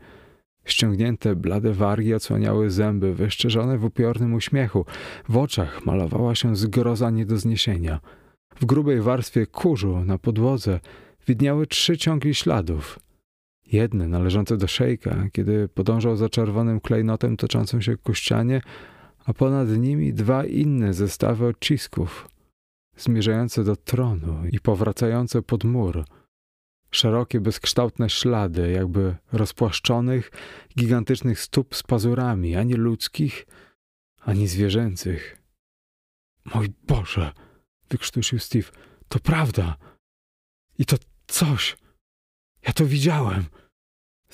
Ściągnięte blade wargi odsłaniały zęby, wyszczerzone w upiornym uśmiechu. W oczach malowała się zgroza nie do zniesienia. W grubej warstwie kurzu na podłodze widniały trzy ciągi śladów. Jedne należące do szejka, kiedy podążał za czerwonym klejnotem toczącym się ku ścianie, a ponad nimi dwa inne zestawy odcisków zmierzające do tronu i powracające pod mur. Szerokie, bezkształtne ślady, jakby rozpłaszczonych, gigantycznych stóp z pazurami, ani ludzkich, ani zwierzęcych. Mój Boże! wykrztusił Steve. To prawda! I to coś! Ja to widziałem!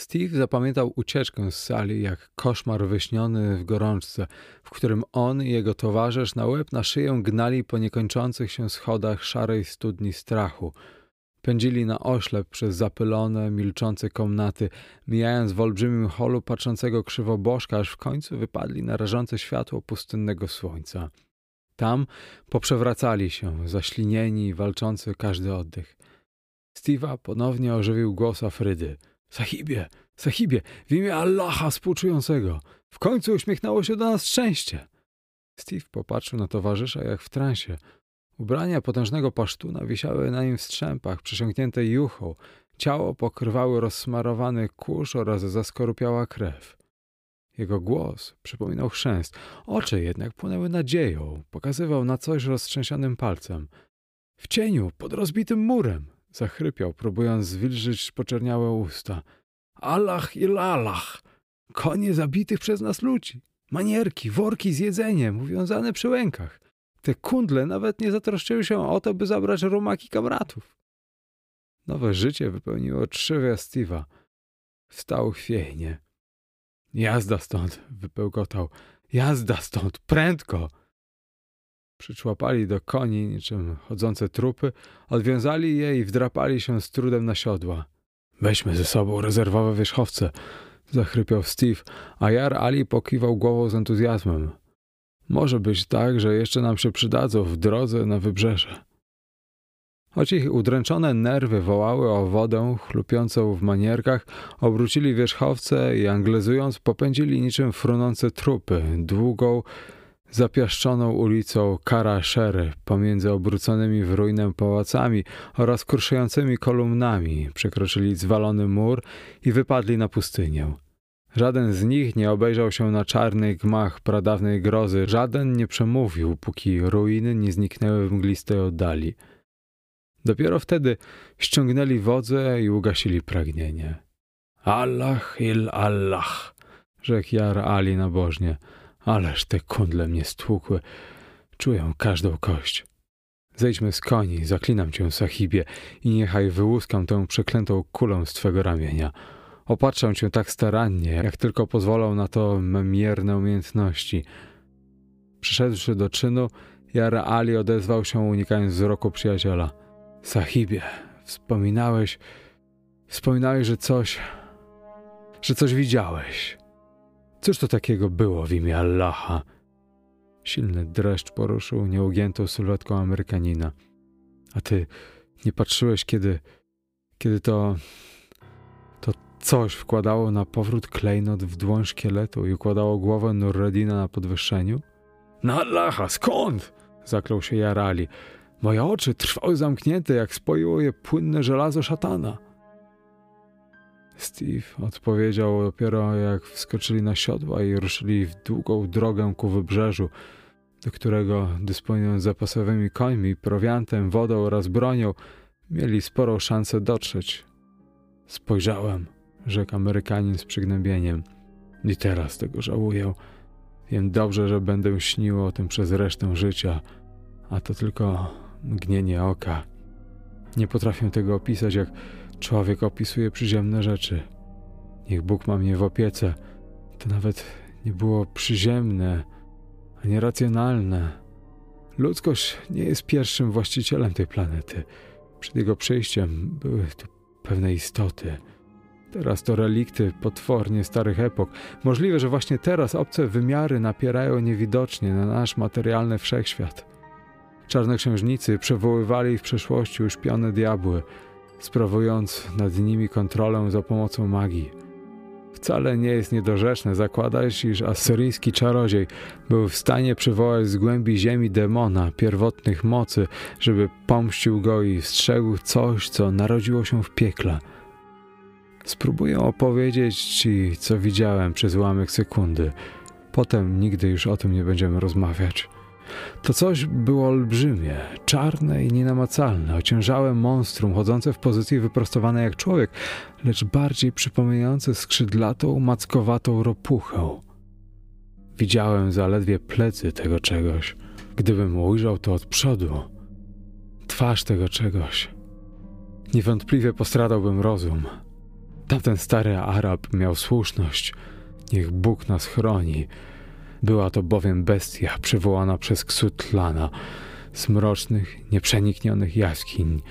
Steve zapamiętał ucieczkę z sali jak koszmar wyśniony w gorączce, w którym on i jego towarzysz na łeb na szyję gnali po niekończących się schodach szarej studni strachu. Pędzili na oślep przez zapylone, milczące komnaty, mijając w olbrzymim holu patrzącego krzywobożka, aż w końcu wypadli na rażące światło pustynnego słońca. Tam poprzewracali się, zaślinieni, walczący każdy oddech. Steve'a ponownie ożywił głos Afrydy – Sahibie, sahibie, w imię Allaha współczującego. W końcu uśmiechnęło się do nas szczęście. Steve popatrzył na towarzysza jak w transie. Ubrania potężnego pasztuna wisiały na nim w strzępach, przesiąknięte juchą. Ciało pokrywały rozsmarowany kurz oraz zaskorupiała krew. Jego głos przypominał chrzęst. Oczy jednak płonęły nadzieją. Pokazywał na coś roztrzęsionym palcem. W cieniu, pod rozbitym murem, Zachrypiał, próbując zwilżyć poczerniałe usta. Allah i lalach! Konie zabitych przez nas ludzi! Manierki, worki z jedzeniem, uwiązane przy łękach. Te kundle nawet nie zatroszczyły się o to, by zabrać rumaki kamratów. Nowe życie wypełniło trzywia Steve'a. Wstał chwiejnie. Jazda stąd, wypełkotał. Jazda stąd, prędko! Przyczłapali do koni niczym chodzące trupy, odwiązali je i wdrapali się z trudem na siodła. Weźmy ze sobą rezerwowe wierzchowce, zachrypiał Steve, a Jar Ali pokiwał głową z entuzjazmem. Może być tak, że jeszcze nam się przydadzą w drodze na wybrzeże. Choć ich udręczone nerwy wołały o wodę chlupiącą w manierkach, obrócili wierzchowce i anglezując popędzili niczym frunące trupy długą, zapiaszczoną ulicą Kara-Shery pomiędzy obróconymi w ruinę pałacami oraz kruszującymi kolumnami przekroczyli zwalony mur i wypadli na pustynię. Żaden z nich nie obejrzał się na czarny gmach pradawnej grozy, żaden nie przemówił, póki ruiny nie zniknęły w mglistej oddali. Dopiero wtedy ściągnęli wodze i ugasili pragnienie. Allah il Allah, rzekł Jar Ali nabożnie – Ależ te kundle mnie stłukły. Czuję każdą kość. Zejdźmy z koni, zaklinam cię, sahibie, i niechaj wyłuskam tę przeklętą kulę z twego ramienia. Opatrzę cię tak starannie, jak tylko pozwolą na to mierne umiejętności. Przyszedłszy do czynu, Jara Ali odezwał się, unikając wzroku przyjaciela. Sahibie, wspominałeś, wspominałeś, że coś, że coś widziałeś. Cóż to takiego było w imię Allaha? Silny dreszcz poruszył nieugiętą sylwetką Amerykanina. A ty nie patrzyłeś, kiedy, kiedy to, to coś wkładało na powrót klejnot w dłoń szkieletu i układało głowę Nurredina na podwyższeniu? Na Allaha, skąd? Zaklął się Jarali. Moje oczy trwały zamknięte, jak spoiło je płynne żelazo szatana. Steve odpowiedział dopiero jak wskoczyli na siodła i ruszyli w długą drogę ku wybrzeżu, do którego, dysponując zapasowymi końmi, prowiantem, wodą oraz bronią, mieli sporą szansę dotrzeć. Spojrzałem, rzekł Amerykanin z przygnębieniem. I teraz tego żałuję. Wiem dobrze, że będę śnił o tym przez resztę życia, a to tylko mgnienie oka. Nie potrafię tego opisać, jak człowiek opisuje przyziemne rzeczy. Niech Bóg ma mnie w opiece. To nawet nie było przyziemne, a nie racjonalne. Ludzkość nie jest pierwszym właścicielem tej planety. Przed jego przyjściem były tu pewne istoty. Teraz to relikty potwornie starych epok. Możliwe, że właśnie teraz obce wymiary napierają niewidocznie na nasz materialny wszechświat. Czarnoksiężnicy przywoływali w przeszłości uśpione diabły, sprawując nad nimi kontrolę za pomocą magii. Wcale nie jest niedorzeczne zakładać, iż asyryjski czarodziej był w stanie przywołać z głębi ziemi demona pierwotnych mocy, żeby pomścił go i strzegł coś, co narodziło się w piekle. Spróbuję opowiedzieć ci, co widziałem przez ułamek sekundy. Potem nigdy już o tym nie będziemy rozmawiać. To coś było olbrzymie, czarne i nienamacalne, ociężałe monstrum, chodzące w pozycji wyprostowanej jak człowiek, lecz bardziej przypominające skrzydlatą, mackowatą ropuchę. Widziałem zaledwie plecy tego czegoś. Gdybym ujrzał to od przodu, twarz tego czegoś, niewątpliwie postradałbym rozum. Tamten stary Arab miał słuszność. Niech Bóg nas chroni. Była to bowiem bestia przywołana przez Ksutlana z mrocznych, nieprzeniknionych jaskiń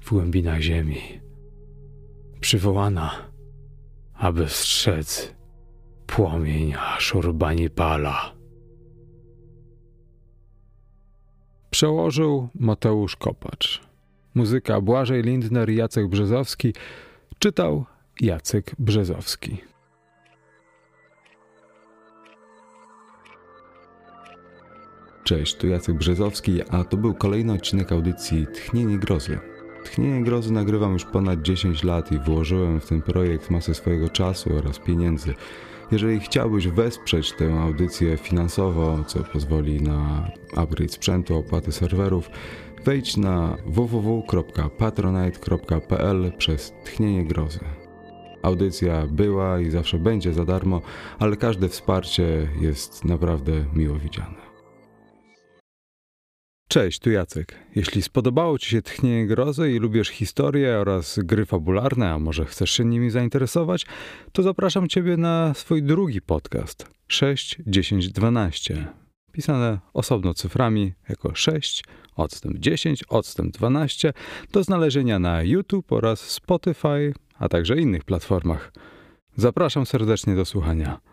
w głębinach ziemi. Przywołana, aby strzec płomień Ashurbanipala. Przełożył Mateusz Kopacz. Muzyka Błażej Lindner i Jacek Brzezowski. Czytał Jacek Brzezowski. Cześć, tu Jacek Brzezowski, a to był kolejny odcinek audycji Tchnienie Grozy. Tchnienie Grozy nagrywam już ponad 10 lat i włożyłem w ten projekt masę swojego czasu oraz pieniędzy. Jeżeli chciałbyś wesprzeć tę audycję finansowo, co pozwoli na upgrade sprzętu, opłaty serwerów, wejdź na www.patronite.pl przez Tchnienie Grozy. Audycja była i zawsze będzie za darmo, ale każde wsparcie jest naprawdę miło widziane. Cześć, tu Jacek. Jeśli spodobało Ci się Tchnienie Grozy i lubisz historię oraz gry fabularne, a może chcesz się nimi zainteresować, to zapraszam Ciebie na swój drugi podcast 6, 10, 12. Pisane osobno cyframi jako 6, odstęp 10, odstęp 12 do znalezienia na YouTube oraz Spotify, a także innych platformach. Zapraszam serdecznie do słuchania.